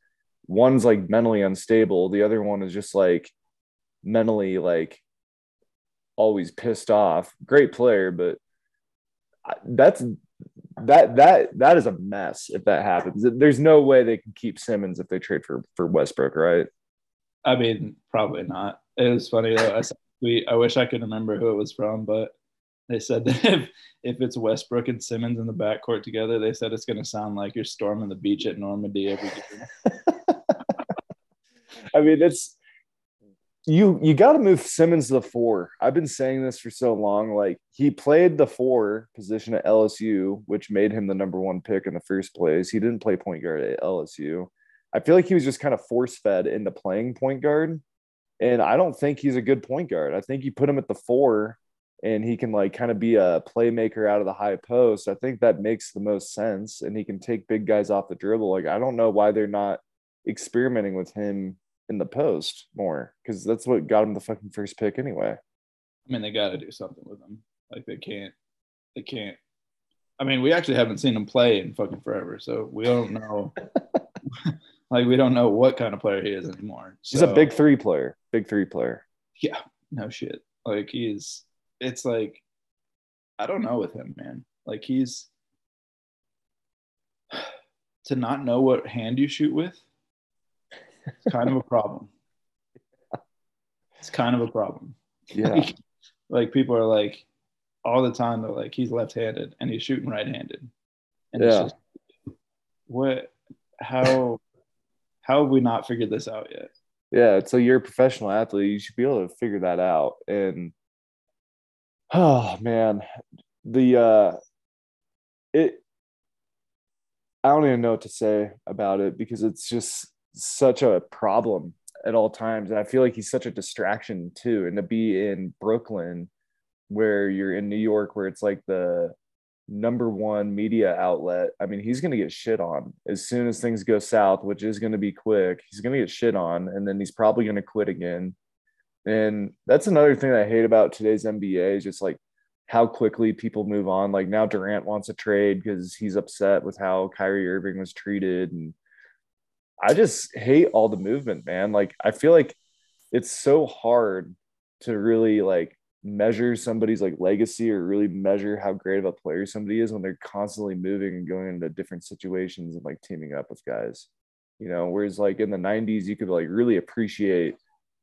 One's like mentally unstable. The other one is just like mentally like always pissed off. Great player, but that's that that that is a mess if that happens. There's no way they can keep Simmons if they trade for for Westbrook, right? I mean, probably not. It was funny though. I saw a tweet. I wish I could remember who it was from, but they said that if, if it's Westbrook and Simmons in the backcourt together, they said it's going to sound like you're storming the beach at Normandy every game. I mean, it's you you got to move Simmons to the four. I've been saying this for so long. Like he played the four position at LSU, which made him the number one pick in the first place. He didn't play point guard at LSU. I feel like he was just kind of force fed into playing point guard. And I don't think he's a good point guard. I think you put him at the four and he can like kind of be a playmaker out of the high post, I think that makes the most sense. And he can take big guys off the dribble. Like I don't know why they're not experimenting with him in the post more because that's what got him the fucking first pick anyway. I mean, they got to do something with him. Like they can't, they can't. I mean, we actually haven't seen him play in fucking forever, so we don't know. like we don't know what kind of player he is anymore. He's So- a big three player, big three player. Yeah, no shit. Like he's it's like I don't know with him, man. Like he's to not know what hand you shoot with, it's kind of a problem. It's kind of a problem. Yeah. Like, like people are like all the time they're like he's left-handed and he's shooting right-handed. And Yeah. it's just what how how have we not figured this out yet? Yeah, so you're a professional athlete. You should be able to figure that out. And oh man, the uh it I don't even know what to say about it because it's just such a problem at all times. And I feel like he's such a distraction too. And to be in Brooklyn where you're in New York where it's like the number one media outlet. I mean, he's going to get shit on as soon as things go south, which is going to be quick. He's going to get shit on, and then he's probably going to quit again. And that's another thing I hate about today's NBA is just like how quickly people move on. Like now Durant wants a trade because he's upset with how Kyrie Irving was treated. And I just hate all the movement, man. Like I feel like it's so hard to really like measure somebody's like legacy or really measure how great of a player somebody is when they're constantly moving and going into different situations and like teaming up with guys. You know, whereas like in the 90s, you could like really appreciate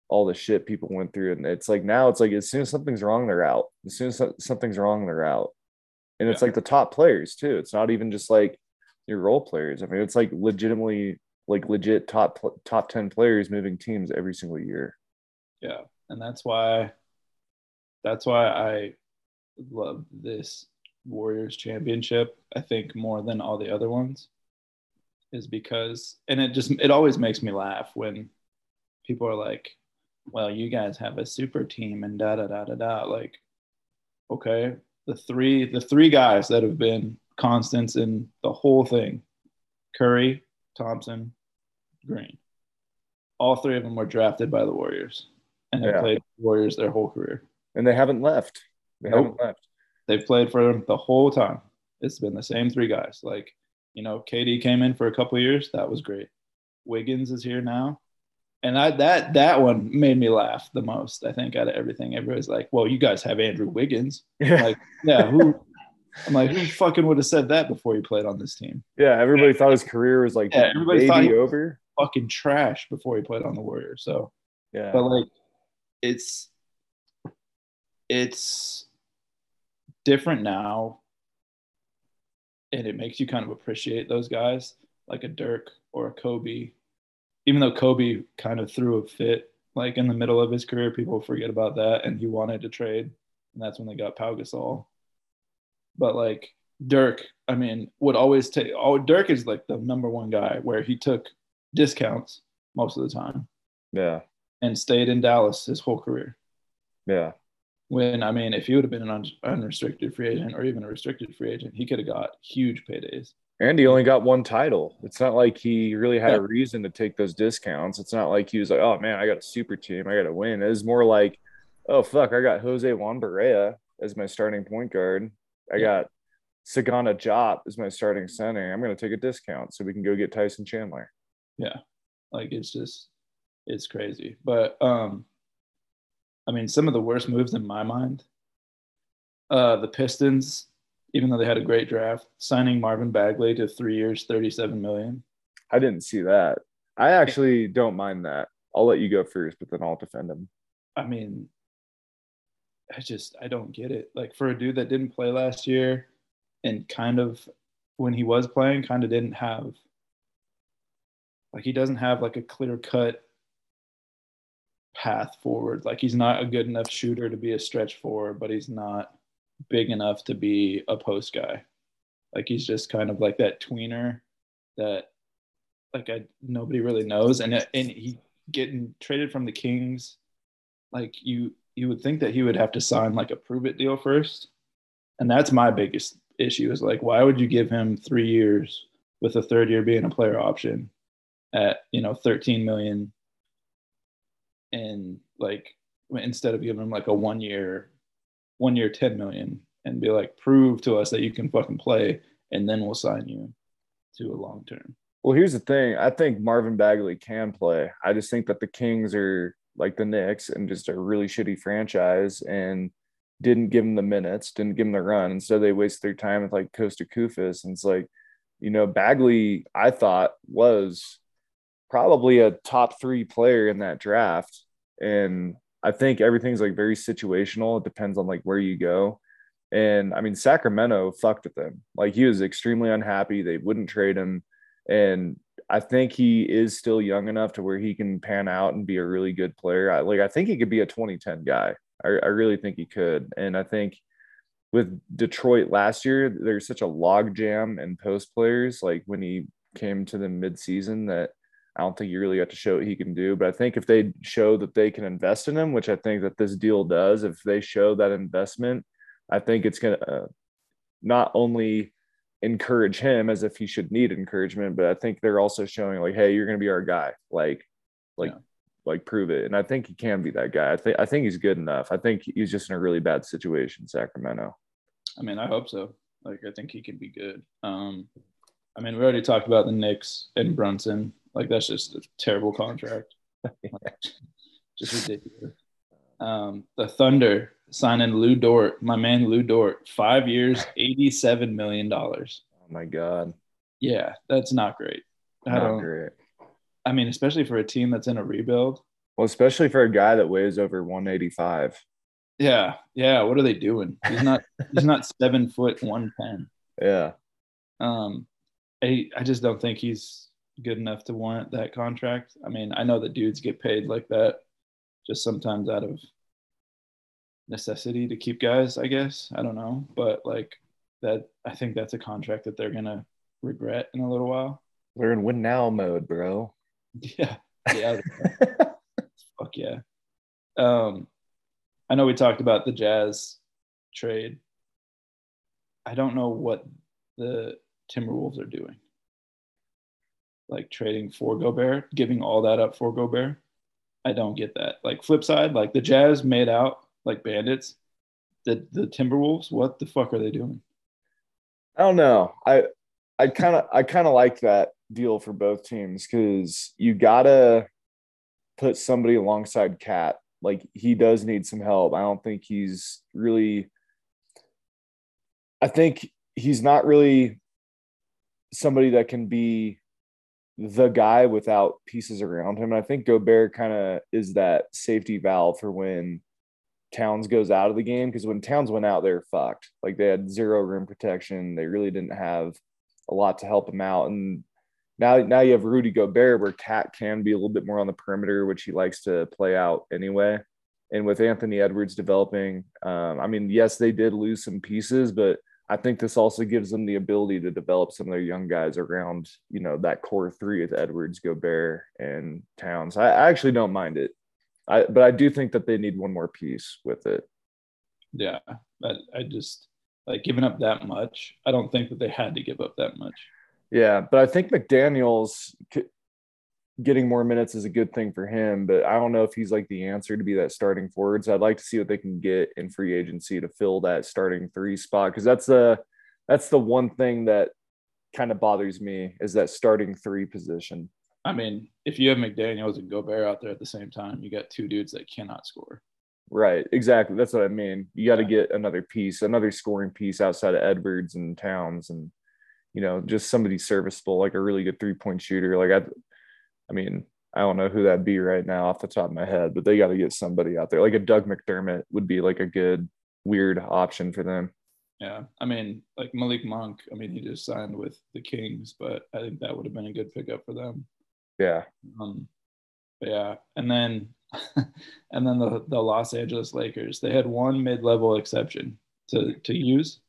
all the shit people went through. And it's like now it's like as soon as something's wrong, they're out. As soon as something's wrong, they're out. And it's Yeah. like the top players too. It's not even just like your role players. I mean, it's like legitimately like legit top top 10 players moving teams every single year. Yeah, and that's why that's why I love this Warriors championship. I think more than all the other ones is because and it just it always makes me laugh when people are like, "Well, you guys have a super team and da da da da da." Like, okay, the three the three guys that have been constants in the whole thing, Curry, Thompson, Green. All three of them were drafted by the Warriors and they Yeah. played Warriors their whole career. And they haven't left. They Nope. haven't left. They've played for them the whole time. It's been the same three guys. Like, you know, KD came in for a couple of years. That was great. Wiggins is here now. And I, that that one made me laugh the most, I think, out of everything. Everybody's like, well, you guys have Andrew Wiggins. Yeah. Like, yeah, who I'm like, who fucking would have said that before he played on this team? Yeah, everybody thought his career was like Yeah, everybody thought he- over. Fucking trash before he played on the Warriors. So Yeah, but like it's it's different now and it makes you kind of appreciate those guys like a dirk or a kobe even though kobe kind of threw a fit like in the middle of his career people forget about that and he wanted to trade and that's when they got Pau Gasol. but like dirk i mean would always take oh dirk is like the number one guy where he took discounts most of the time yeah, and stayed in Dallas his whole career. yeah, When I mean, if he would have been an un- unrestricted free agent or even a restricted free agent, he could have got huge paydays. and he only got one title. It's not like he really had Yeah. a reason to take those discounts. It's not like he was like, "Oh man, I got a super team, I got to win." It was more like, "Oh fuck, I got Jose Juan Barea as my starting point guard. I Yeah. got Sagana Diop as my starting center. I'm going to take a discount so we can go get Tyson Chandler." Yeah, like it's just it's crazy. But um, I mean, some of the worst moves in my mind. Uh, the Pistons, even though they had a great draft, signing Marvin Bagley to three years, thirty-seven million. I didn't see that. I actually don't mind that. I'll let you go first, but then I'll defend him. I mean, I just I don't get it. Like for a dude that didn't play last year and kind of when he was playing kind of didn't have like he doesn't have like a clear cut path forward. Like he's not a good enough shooter to be a stretch forward, but he's not big enough to be a post guy. Like he's just kind of like that tweener that like I nobody really knows and uh, and he getting traded from the Kings like you you would think that he would have to sign like a prove it deal first. And that's my biggest issue is like, why would you give him three years with a third year being a player option at, you know, 13 million and like instead of giving him like a one year, one year, 10 million and be like, prove to us that you can fucking play and then we'll sign you to a long term. Well, here's the thing. I think Marvin Bagley can play. I just think that the Kings are like the Knicks and just a really shitty franchise and didn't give him the minutes, didn't give him the run. Instead, they wasted their time with like Kosta Koufos. And it's like, you know, Bagley, I thought was probably a top three player in that draft. And I think everything's like very situational. It depends on like where you go. And I mean, Sacramento fucked with him. Like he was extremely unhappy. They wouldn't trade him. And I think he is still young enough to where he can pan out and be a really good player. I, like I think he could be a 2010 guy. I, I really think he could. And I think with Detroit last year, there's such a log jam in post players. Like when he came to the midseason, that I don't think he really got to show what he can do. But I think if they show that they can invest in him, which I think that this deal does, if they show that investment, I think it's going to uh, not only encourage him as if he should need encouragement, but I think they're also showing like, hey, you're going to be our guy. Like, like, yeah. like prove it. And I think he can be that guy. I think I think he's good enough. I think he's just in a really bad situation, Sacramento. I mean, I hope so. Like, I think he can be good. Um, I mean, we already talked about the Knicks and Brunson. Like, that's just a terrible contract. just ridiculous. Um, the Thunder signing Lu Dort, my man Lu Dort, five years, eighty-seven million dollars. Oh my god. Yeah, that's not great. I don't, great. I mean, especially for a team that's in a rebuild. Well, especially for a guy that weighs over 185. Yeah, yeah. What are they doing? He's not. he's not seven foot one ten. Yeah. Um, I I just don't think he's good enough to warrant that contract. I mean, I know that dudes get paid like that, just sometimes out of necessity to keep guys, I guess. I don't know, but like that, I think that's a contract that they're gonna regret in a little while. We're in win now mode, bro. Yeah, yeah, fuck yeah. Um, I know we talked about the Jazz trade. I don't know what the Timberwolves are doing. Like trading for Gobert, giving all that up for Gobert. I don't get that. Like flip side, like the Jazz made out like bandits. The the Timberwolves, what the fuck are they doing? I don't know. I I kind of I kind of like that deal for both teams because you gotta put somebody alongside KAT. Like he does need some help. I don't think he's really. I think he's not really somebody that can be the guy without pieces around him. And I think Gobert kind of is that safety valve for when Towns goes out of the game because when Towns went out, they were fucked. Like they had zero rim protection. They really didn't have a lot to help him out. And now, now you have Rudy Gobert, where KAT can be a little bit more on the perimeter, which he likes to play out anyway. And with Anthony Edwards developing, um, I mean, yes, they did lose some pieces, but I think this also gives them the ability to develop some of their young guys around, you know, that core three with Edwards, Gobert, and Towns. I, I actually don't mind it. I but I do think that they need one more piece with it. Yeah, but I just like giving up that much. I don't think that they had to give up that much. Yeah, but I think McDaniel's getting more minutes is a good thing for him. But I don't know if he's like the answer to be that starting forward. So I'd like to see what they can get in free agency to fill that starting three spot because that's the that's the one thing that kind of bothers me is that starting three position. I mean, if you have McDaniels and Gobert out there at the same time, you got two dudes that cannot score. Right, exactly. That's what I mean. You got to yeah. get another piece, another scoring piece outside of Edwards and Towns, and you know, just somebody serviceable, like a really good three point shooter. Like I, I mean, I don't know who that'd be right now off the top of my head, but they got to get somebody out there. Like a Doug McDermott would be like a good weird option for them. Yeah, I mean, like Malik Monk. I mean, he just signed with the Kings, but I think that would have been a good pickup for them. Yeah. Um, yeah, and then and then the the Los Angeles Lakers. They had one mid level exception to to use,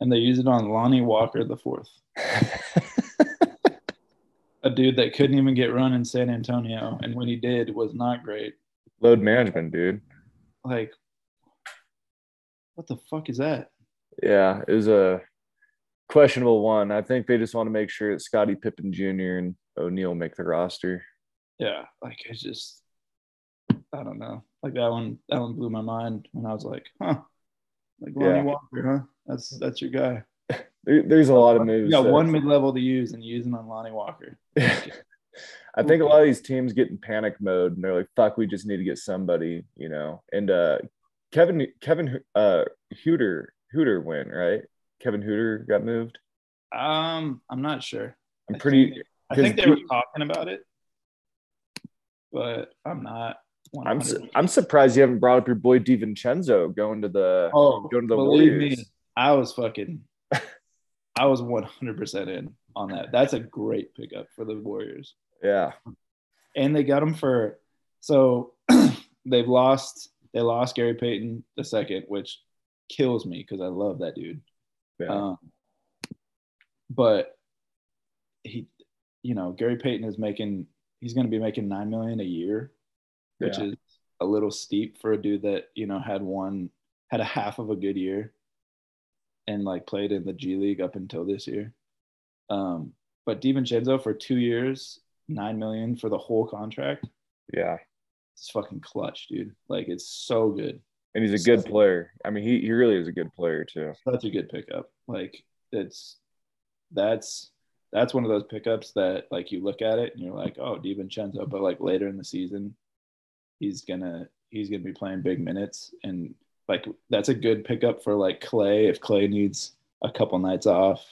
and they used it on Lonnie Walker the fourth. a dude that couldn't even get run in San Antonio, and when he did, was not great. Load management, dude. Like, what the fuck is that? Yeah, it was a questionable one. I think they just want to make sure that Scottie Pippen Jr. and O'Neal make the roster. Yeah, like it's just I don't know. Like that one that one blew my mind when I was like, huh. Like Lonnie Yeah. Walker, huh? That's that's your guy. There- there's a lot of moves. got that- one mid level to use and use them on Lonnie Walker. I think a lot of these teams get in panic mode and they're like, "Fuck, we just need to get somebody," you know. And uh, Kevin Kevin uh, Huerter Huerter went right. Kevin Huerter got moved. Um, I'm not sure. I'm I pretty. think- I 'cause think they were talking about it, but I'm not. I'm su- I'm surprised you haven't brought up your boy DiVincenzo going to the oh, going to the believe Warriors. me, I was fucking. I was 100 percent in on that. That's a great pickup for the Warriors, Yeah, and they got him for. So they've lost. They lost Gary Payton the second, which kills me because I love that dude. yeah, Um, but he, you know, Gary Payton is making. He's going to be making nine million a year, which Yeah. is a little steep for a dude that you know had one had a half of a good year, and like played in the G League up until this year. Um, but DiVincenzo for two years, nine million for the whole contract. yeah. It's fucking clutch, dude. Like it's so good. And he's a good player. I mean, he he really is a good player too. That's a good pickup. Like it's that's that's one of those pickups that like you look at it and you're like, oh, DiVincenzo, but like later in the season, he's gonna he's gonna be playing big minutes and like that's a good pickup for like Clay if Clay needs a couple nights off.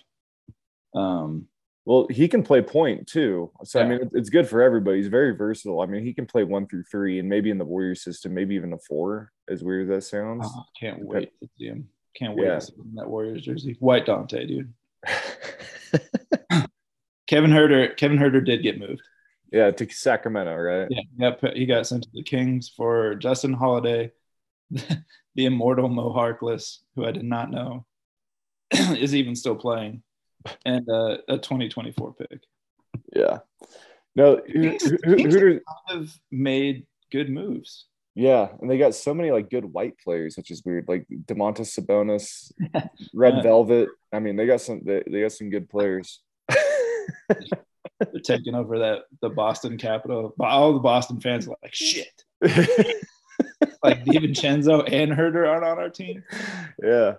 Um, Well, he can play point too. So I mean, it's- good for everybody. He's very versatile. I mean, he can play one through three, and maybe in the Warrior system, maybe even a four. As weird as that sounds. oh, can't wait to see him. Can't wait Yeah. to see him in that Warriors jersey. White Dante, dude. Kevin Huerter. Kevin Huerter did get moved. yeah, to Sacramento, right? Yeah, yep. He got sent to the Kings for Justin Holiday, the immortal Mo Harkless, who I did not know is even still playing, and uh, a 2024 pick. Yeah. No, Ho- Kings- Ho- Kings Hooters- Have made good moves. yeah, and they got so many like good white players, which is weird. Like Domantas Sabonis, Red Yeah. Velvet. I mean, they got some. They, they got some good players. They're taking over that the Boston Capital. All the Boston fans are like, shit. Like DiVincenzo and Huerter aren't on our team. yeah.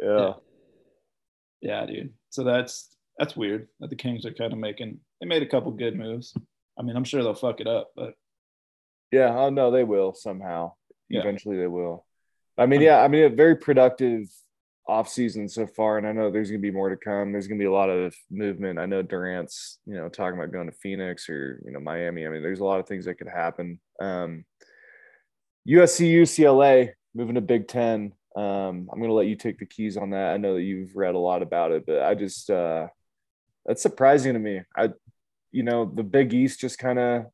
Yeah. Yeah, dude. So that's that's weird that the Kings are kind of making. They made a couple good moves. I mean, I'm sure they'll fuck it up, but Yeah, oh no, they will somehow. Yeah. Eventually they will. I mean, yeah, I mean a very productive offseason so far, and I know there's gonna be more to come. There's gonna be a lot of movement. I know Durant's, you know, talking about going to Phoenix or you know Miami. I mean, there's a lot of things that could happen. Um, USC, UCLA moving to Big Ten. Um, I'm gonna let you take the keys on that. I know that you've read a lot about it, but I just uh, that's surprising to me. I, you know, the Big East just kind of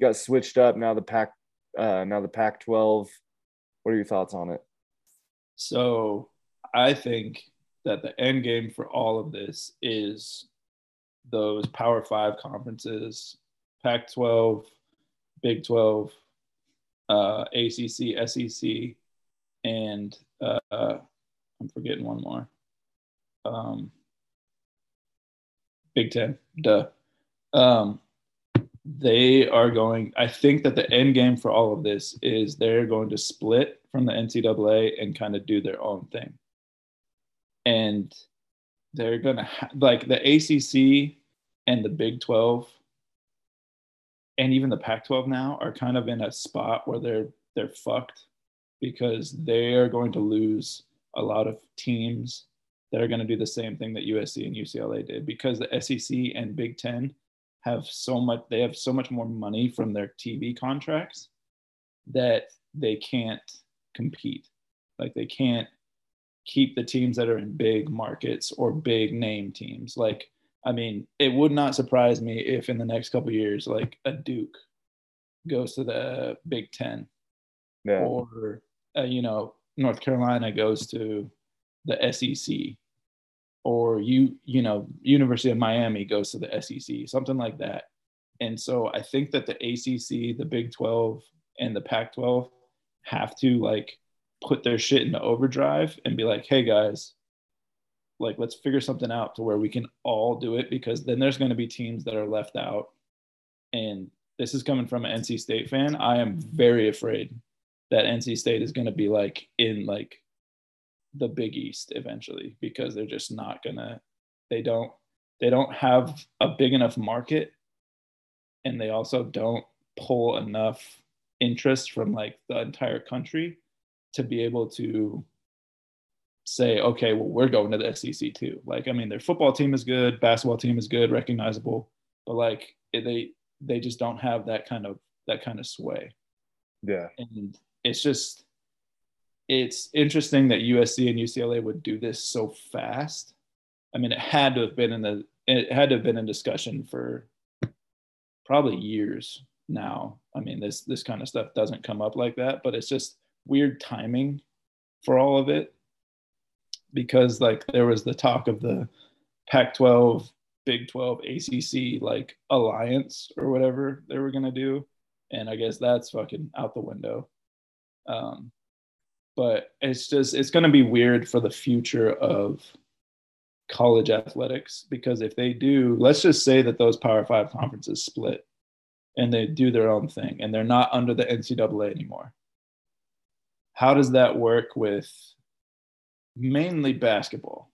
got switched up now. The Pac, uh, now the Pac-12. What are your thoughts on it? So I think that the end game for all of this is those Power Five conferences, Pac 12, Big 12, uh, ACC, SEC, and uh, I'm forgetting one more. Um, Big 10, duh. Um, they are going, I think that the end game for all of this is they're going to split from the NCAA and kind of do their own thing. And they're going to, ha- like the ACC and the Big 12 and even the Pac 12 now are kind of in a spot where they're, they're fucked because they are going to lose a lot of teams that are going to do the same thing that USC and UCLA did because the SEC and Big 10 have so much they have so much more money from their TV contracts that they can't compete. Like they can't keep the teams that are in big markets or big name teams. Like I mean, it would not surprise me if in the next couple of years like a Duke goes to the Big 10 Yeah, or uh, you know North Carolina goes to the SEC or you you know University of Miami goes to the SEC something like that. And so I think that the ACC the Big 12 and the Pac 12 have to like put their shit into overdrive and be like, hey guys, like let's figure something out to where we can all do it because then there's going to be teams that are left out. And this is coming from an NC State fan. I am very afraid that NC State is going to be like in like the Big East eventually because they're just not gonna. They don't. They don't have a big enough market, and they also don't pull enough interest from like the entire country to be able to say, okay, well, we're going to the SEC too. Like, I mean, their football team is good, basketball team is good, recognizable, but like they they just don't have that kind of that kind of sway. Yeah. And it's just it's interesting that USC and UCLA would do this so fast. I mean, it had to have been in the it had to have been in discussion for probably years now. I mean, this this kind of stuff doesn't come up like that, but it's just weird timing for all of it because like there was the talk of the Pac-12, Big 12, ACC like alliance or whatever they were gonna do, and I guess that's fucking out the window. Um, but it's just it's going to be weird for the future of college athletics because if they do let's just say that those power five conferences split and they do their own thing and they're not under the ncaa anymore how does that work with mainly basketball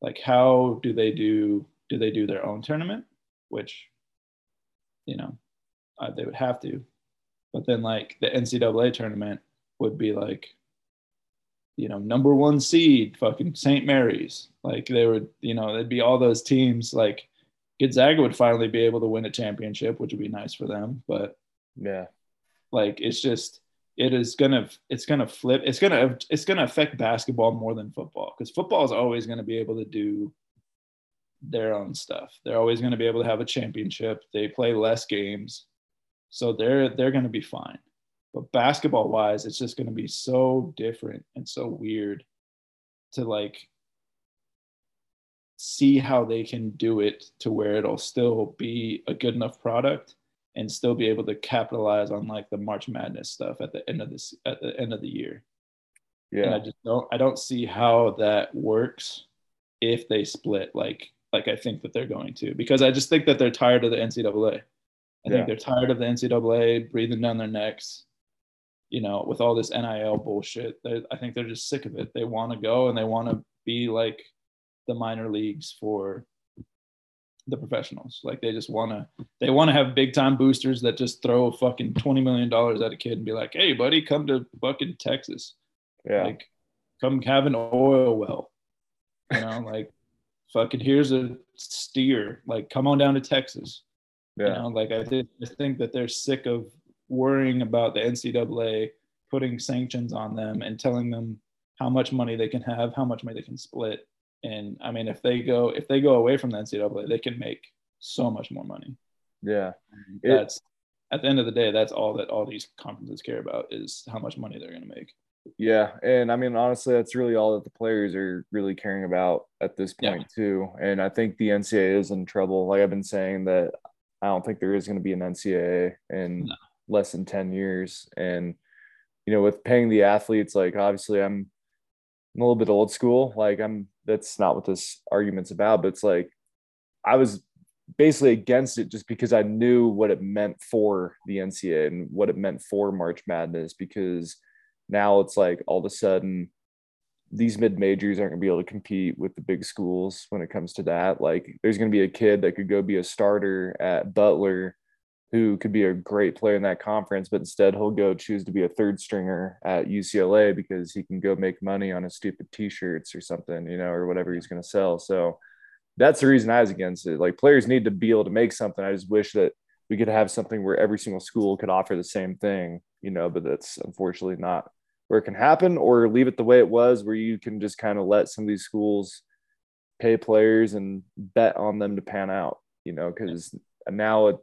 like how do they do do they do their own tournament which you know uh, they would have to but then like the ncaa tournament would be like you know, number one seed, fucking St. Mary's. Like they would, you know, there'd be all those teams. Like Gonzaga would finally be able to win a championship, which would be nice for them. But yeah, like it's just it is gonna it's gonna flip. It's gonna it's gonna affect basketball more than football because football is always gonna be able to do their own stuff. They're always gonna be able to have a championship. They play less games, so they're they're gonna be fine. But basketball wise, it's just to be so different and so weird to like see how they can do it to where it'll still be a good enough product and still be able to capitalize on like the March Madness stuff at the end of this at the end of the year. Yeah. And I just don't I don't see how that works if they split like like I think that they're going to because I just think that they're tired of the NCAA. I yeah. think they're tired of the NCAA breathing down their necks you know, with all this NIL bullshit. They, I think they're just sick of it. They want to go and they want to be like the minor leagues for the professionals. Like they just want to, they want to have big time boosters that just throw fucking twenty million dollars at a kid and be like, "Hey, buddy, come to fucking Texas. Yeah, like come have an oil well. You know, like fucking here's a steer. Like come on down to Texas. Yeah, you know, like I, did, I think that they're sick of worrying about the NCAA putting sanctions on them and telling them how much money they can have, how much money they can split. And I mean, if they go if they go away from the NCAA, they can make so much more money. Yeah, that's at the end of the day, that's all that all these conferences care about is how much money they're going to make. Yeah, and I mean, honestly, that's really all that the players are really caring about at this point yeah. too. And I think the NCAA is in trouble. Like I've been saying that I don't think there is going to be an NCAA, in no less than 10 years. And, you know, with paying the athletes, like obviously I'm, I'm a little bit old school. Like I'm, that's not what this argument's about, but it's like I was basically against it just because I knew what it meant for the NCAA and what it meant for March Madness. Because now it's like all of a sudden these mid majors aren't going to be able to compete with the big schools when it comes to that. Like there's going to be a kid that could go be a starter at Butler who could be a great player in that conference, but instead he'll go choose to be a third stringer at UCLA because he can go make money on his stupid t-shirts or something, you know, or whatever he's going to sell. So that's the reason I was against it. Like players need to be able to make something. I just wish that we could have something where every single school could offer the same thing, you know, but that's unfortunately not where it can happen or leave it the way it was where you can just kind of let some of these schools pay players and bet on them to pan out, you know, because now it,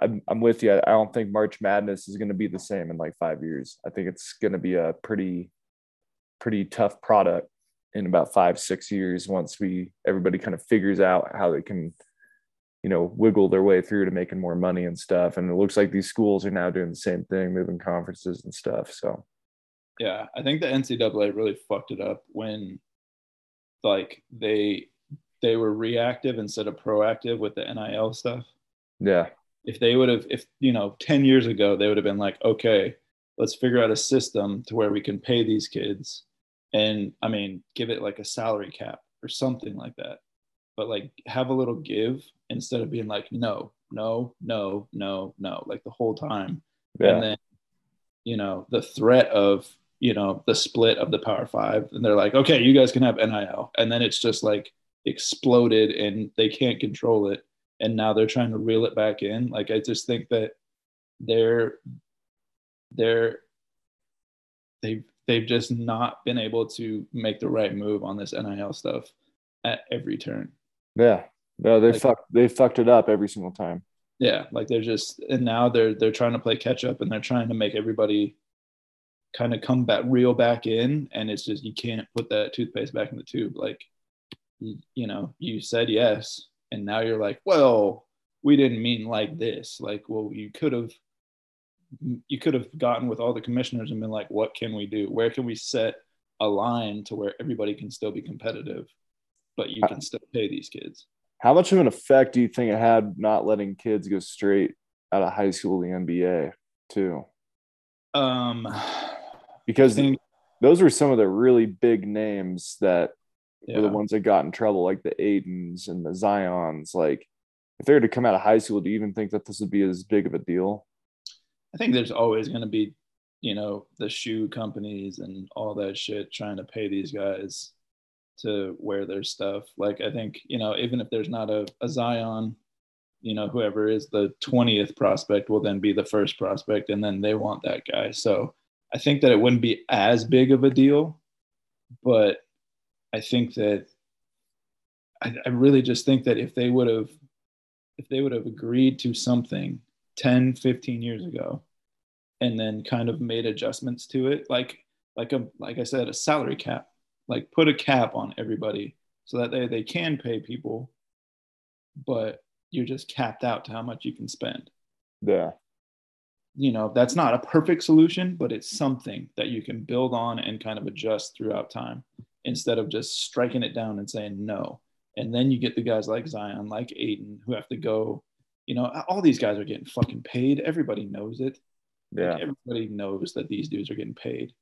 I'm, I'm with you. I don't think March Madness is going to be the same in like five years. I think it's going to be a pretty, pretty tough product in about five, six years once we everybody kind of figures out how they can, you know, wiggle their way through to making more money and stuff. And it looks like these schools are now doing the same thing, moving conferences and stuff. So Yeah, I think the NCAA really fucked it up when, like, they they were reactive instead of proactive with the NIL stuff. Yeah. If they would have, if you know, ten years ago, they would have been like, okay, let's figure out a system to where we can pay these kids, and I mean, give it like a salary cap or something like that. But like, have a little give instead of being like, no, no, no, no, no, like the whole time. Yeah. And then, you know, the threat of, you know, the split of the Power Five. And they're like, okay, you guys can have NIL. And then it's just like exploded and they can't control it. And now they're trying to reel it back in. Like, I just think that they're, they're, they've, they've just not been able to make the right move on this NIL stuff at every turn. yeah. No, they Like- fucked they fucked it up every single time. Yeah, like they're just and now they're they're trying to play catch up and they're trying to make everybody kind of come back reel back in and it's just you can't put that toothpaste back in the tube like you, you know you said yes and now you're like well we didn't mean like this. Like well you could have you could have gotten with all the commissioners and been like what can we do? Where can we set a line to where everybody can still be competitive but you can still pay these kids? How much of an effect do you think it had not letting kids go straight out of high school to the NBA too? um Because think- those were some of the really big names that yeah. were the ones that got in trouble, like the Aytons and the Zions. Like, if they were to come out of high school, do you even think that this would be as big of a deal? I think there's always going to be, you know, the shoe companies and all that shit trying to pay these guys to wear their stuff. Like, I think, you know, even if there's not a, a Zion, you know, whoever is the 20th prospect will then be the first prospect, and then they want that guy. So I think that it wouldn't be as big of a deal, but I think that I, I really just think that if they would have if they would have agreed to something 10 15 years ago and then kind of made adjustments to it like like a like i said a salary cap like put a cap on everybody so that they, they can pay people but you're just capped out to how much you can spend Yeah. you know that's not a perfect solution but it's something that you can build on and kind of adjust throughout time instead of just striking it down and saying no. And then you get the guys like zion like Ayton who have to go you know all these guys are getting fucking paid. Everybody knows it. Yeah. like everybody knows that these dudes are getting paid.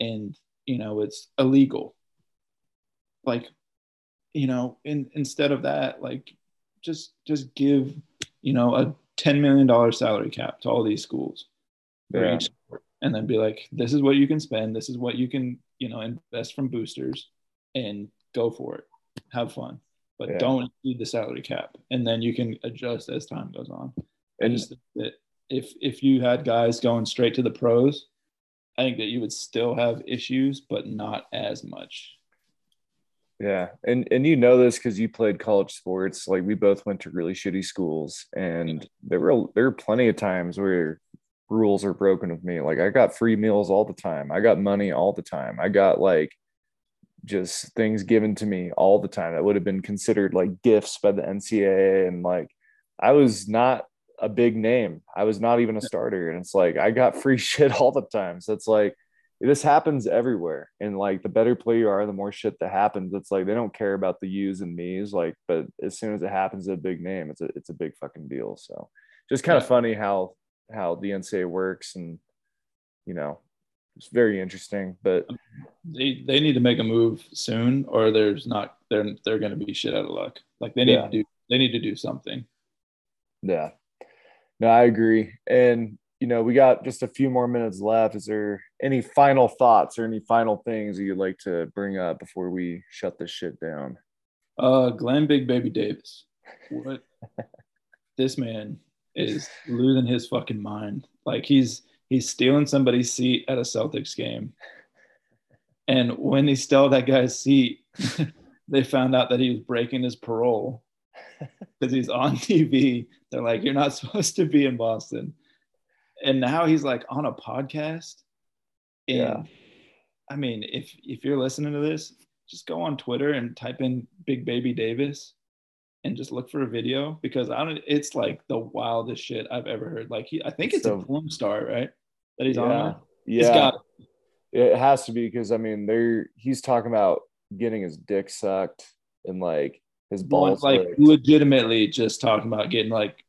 And you know it's illegal. Like you know in, instead of that like just just give you know a 10 million dollar salary cap to all these schools Yeah. and then be like this is what you can spend. This is what you can you know invest from boosters and go for it have fun but Yeah. don't need the salary cap and then you can adjust as time goes on I And just think that if if you had guys going straight to the pros, I think that you would still have issues, but not as much. Yeah, and and you know this because you played college sports. Like we both went to really shitty schools, and there were there were plenty of times where rules are broken with me. Like I got free meals all the time. I got money all the time. I got like just things given to me all the time that would have been considered like gifts by the NCAA, and like I was not a big name. I was not even a starter, and it's like I got free shit all the time. So it's like this happens everywhere. And like the better player you are, the more shit that happens. It's like they don't care about the yous and me's. Like, but as soon as it happens to a big name, it's a it's a big fucking deal. So just kind of Yeah. funny how how the NCAA works and you know, it's very interesting. But They they need to make a move soon, or there's not they're they're going to be shit out of luck. Like they need Yeah. to do they need to do something. yeah. No, I agree. And you know, we got just a few more minutes left. Is there any final thoughts or any final things that you'd like to bring up before we shut this shit down? Uh, Glen Big Baby Davis, what this man is losing his fucking mind. Like he's he's stealing somebody's seat at a Celtics game, and when he stole that guy's seat, they found out that he was breaking his parole because he's on TV. They're like, "You're not supposed to be in Boston," and now he's like on a podcast. And Yeah. I mean, if if you're listening to this, just go on Twitter and type in Big Baby Davis and just look for a video because I don't it's like the wildest shit I've ever heard. Like he I think it's So- a porn star, right? That he's yeah. on. Yeah. It's got It has to be because I mean, they're he's talking about getting his dick sucked and like his balls like licked. legitimately just talking about getting like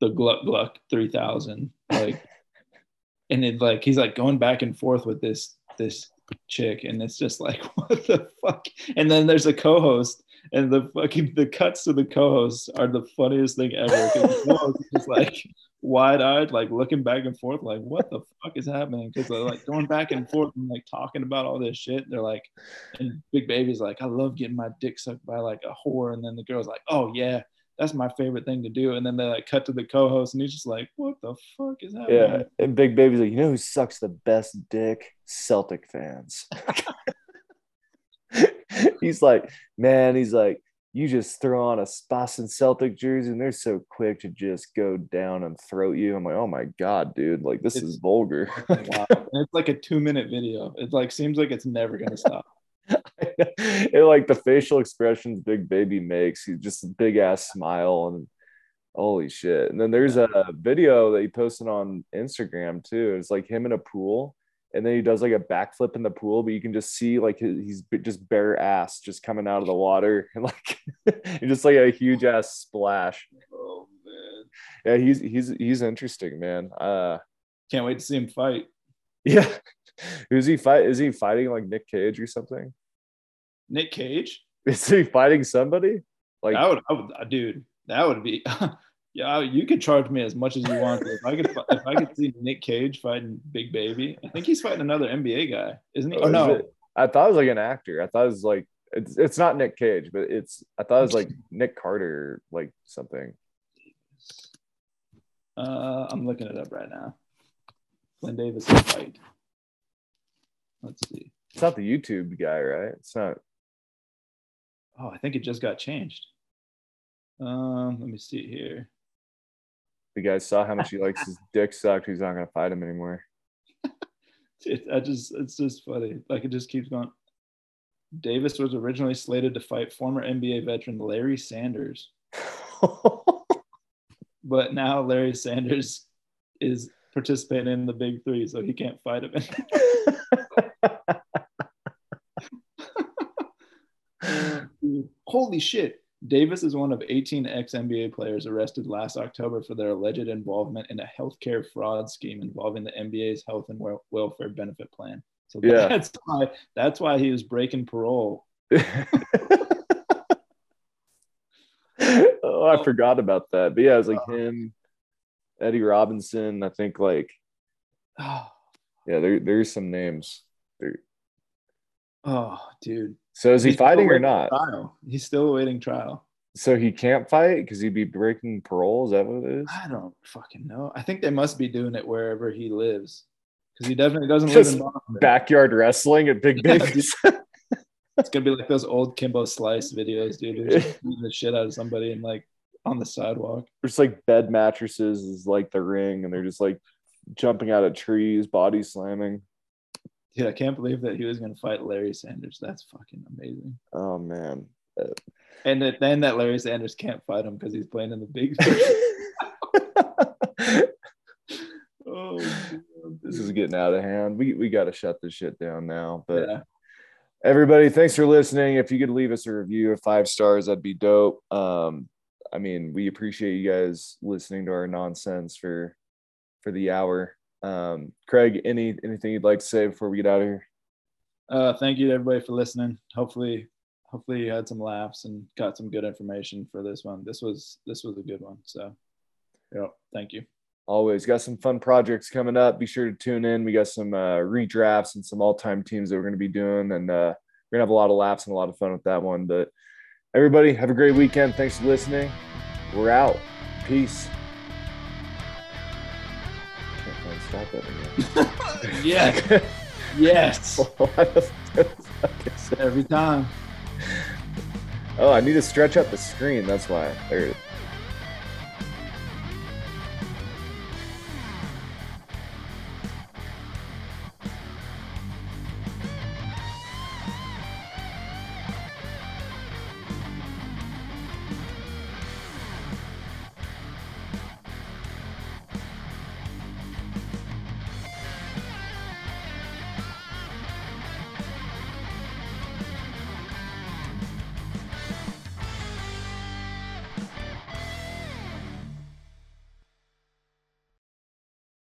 the Gluck Gluck 3000 like and it like he's like going back and forth with this this chick and it's just like what the fuck and then there's a co-host and the fucking the cuts to the co-hosts are the funniest thing ever. just like wide-eyed like looking back and forth like what the fuck is happening because they're like going back and forth and like talking about all this shit they're like and big baby's like i love getting my dick sucked by like a whore and then the girl's like oh yeah that's my favorite thing to do and then they like cut to the co-host and he's just like what the fuck is happening Yeah, and Big Baby's like, you know who sucks the best dick? Celtic fans. he's like, man, he's like, you just throw on a Boston Celtic jersey and they're so quick to just go down and throat you. I'm like, oh my god, dude, like this It's- is vulgar. wow. And it's like a two minute video. It like seems like it's never gonna stop. it like the facial expressions Big Baby makes, he's just a big ass smile and holy shit. And then there's a video that he posted on Instagram too. It's like him in a pool, and then he does like a backflip in the pool, but you can just see like he's just bare ass just coming out of the water and like and just like a huge ass splash. Oh man. Yeah, he's he's he's interesting, man. Uh Can't wait to see him fight. yeah. Who's he fight? Is he fighting like Nick Cage or something? Nick Cage? Is he fighting somebody? Like I would, I would uh, dude, that would be yeah, you could charge me as much as you want. If I could if I could see Nick Cage fighting Big Baby, I think he's fighting another NBA guy, isn't he? Oh, Oh no, it? I thought it was like an actor. I thought it was like it's it's not Nick Cage, but it's I thought it was like Nick Carter, like something. uh, I'm looking it up right now. Glen Davis fight. Let's see. It's not the YouTube guy, right? It's not. Oh, I think it just got changed. Um, let me see here. The guy saw how much he likes his dick sucked. He's not gonna fight him anymore. It, I just, it's just funny. Like it just keeps going. Davis was originally slated to fight former NBA veteran Larry Sanders, but now Larry Sanders is participating in the Big Three, so he can't fight him. Holy shit. Davis is one of 18 ex NBA players arrested last October for their alleged involvement in a healthcare fraud scheme involving the NBA's health and wel- welfare benefit plan. So Yeah. that's why that's why he was breaking parole. oh, I oh. forgot about that. But yeah, it was like oh. him, Eddie Robinson. I think like Oh, yeah, there there's some names. There. oh dude. So is he He's fighting or not? Trial. He's still awaiting trial. So he can't fight because he'd be breaking parole. Is that what it is? I don't fucking know. I think they must be doing it wherever he lives. Because he definitely doesn't live in Boston. Backyard wrestling at Big Babies. It's gonna be like those old Kimbo Slice videos, dude. They're just beating the shit out of somebody and like on the sidewalk. There's like bed mattresses is like the ring, and they're just like jumping out of trees, body slamming. Yeah, I can't believe that he was gonna fight Larry Sanders. That's fucking amazing. Oh man. And that, then that Larry Sanders can't fight him because he's playing in the big. Oh, God, this is getting out of hand. We we got to shut this shit down now. But yeah. everybody, thanks for listening. If you could leave us a review of five stars, that'd be dope. Um, I mean, we appreciate you guys listening to our nonsense for for the hour. Um, Craig, any anything you'd like to say before we get out of here? Uh, thank you to everybody for listening. Hopefully, hopefully you had some laughs and got some good information for this one. This was this was a good one. So, yeah, thank you. Always got some fun projects coming up. Be sure to tune in. We got some uh, redrafts and some all-time teams that we're going to be doing, and uh, we're gonna have a lot of laughs and a lot of fun with that one. But everybody, have a great weekend. Thanks for listening. We're out. Peace. Stop again. Yeah. yes. Why the fuck is that? Every time. oh, I need to stretch out the screen. That's why. There it.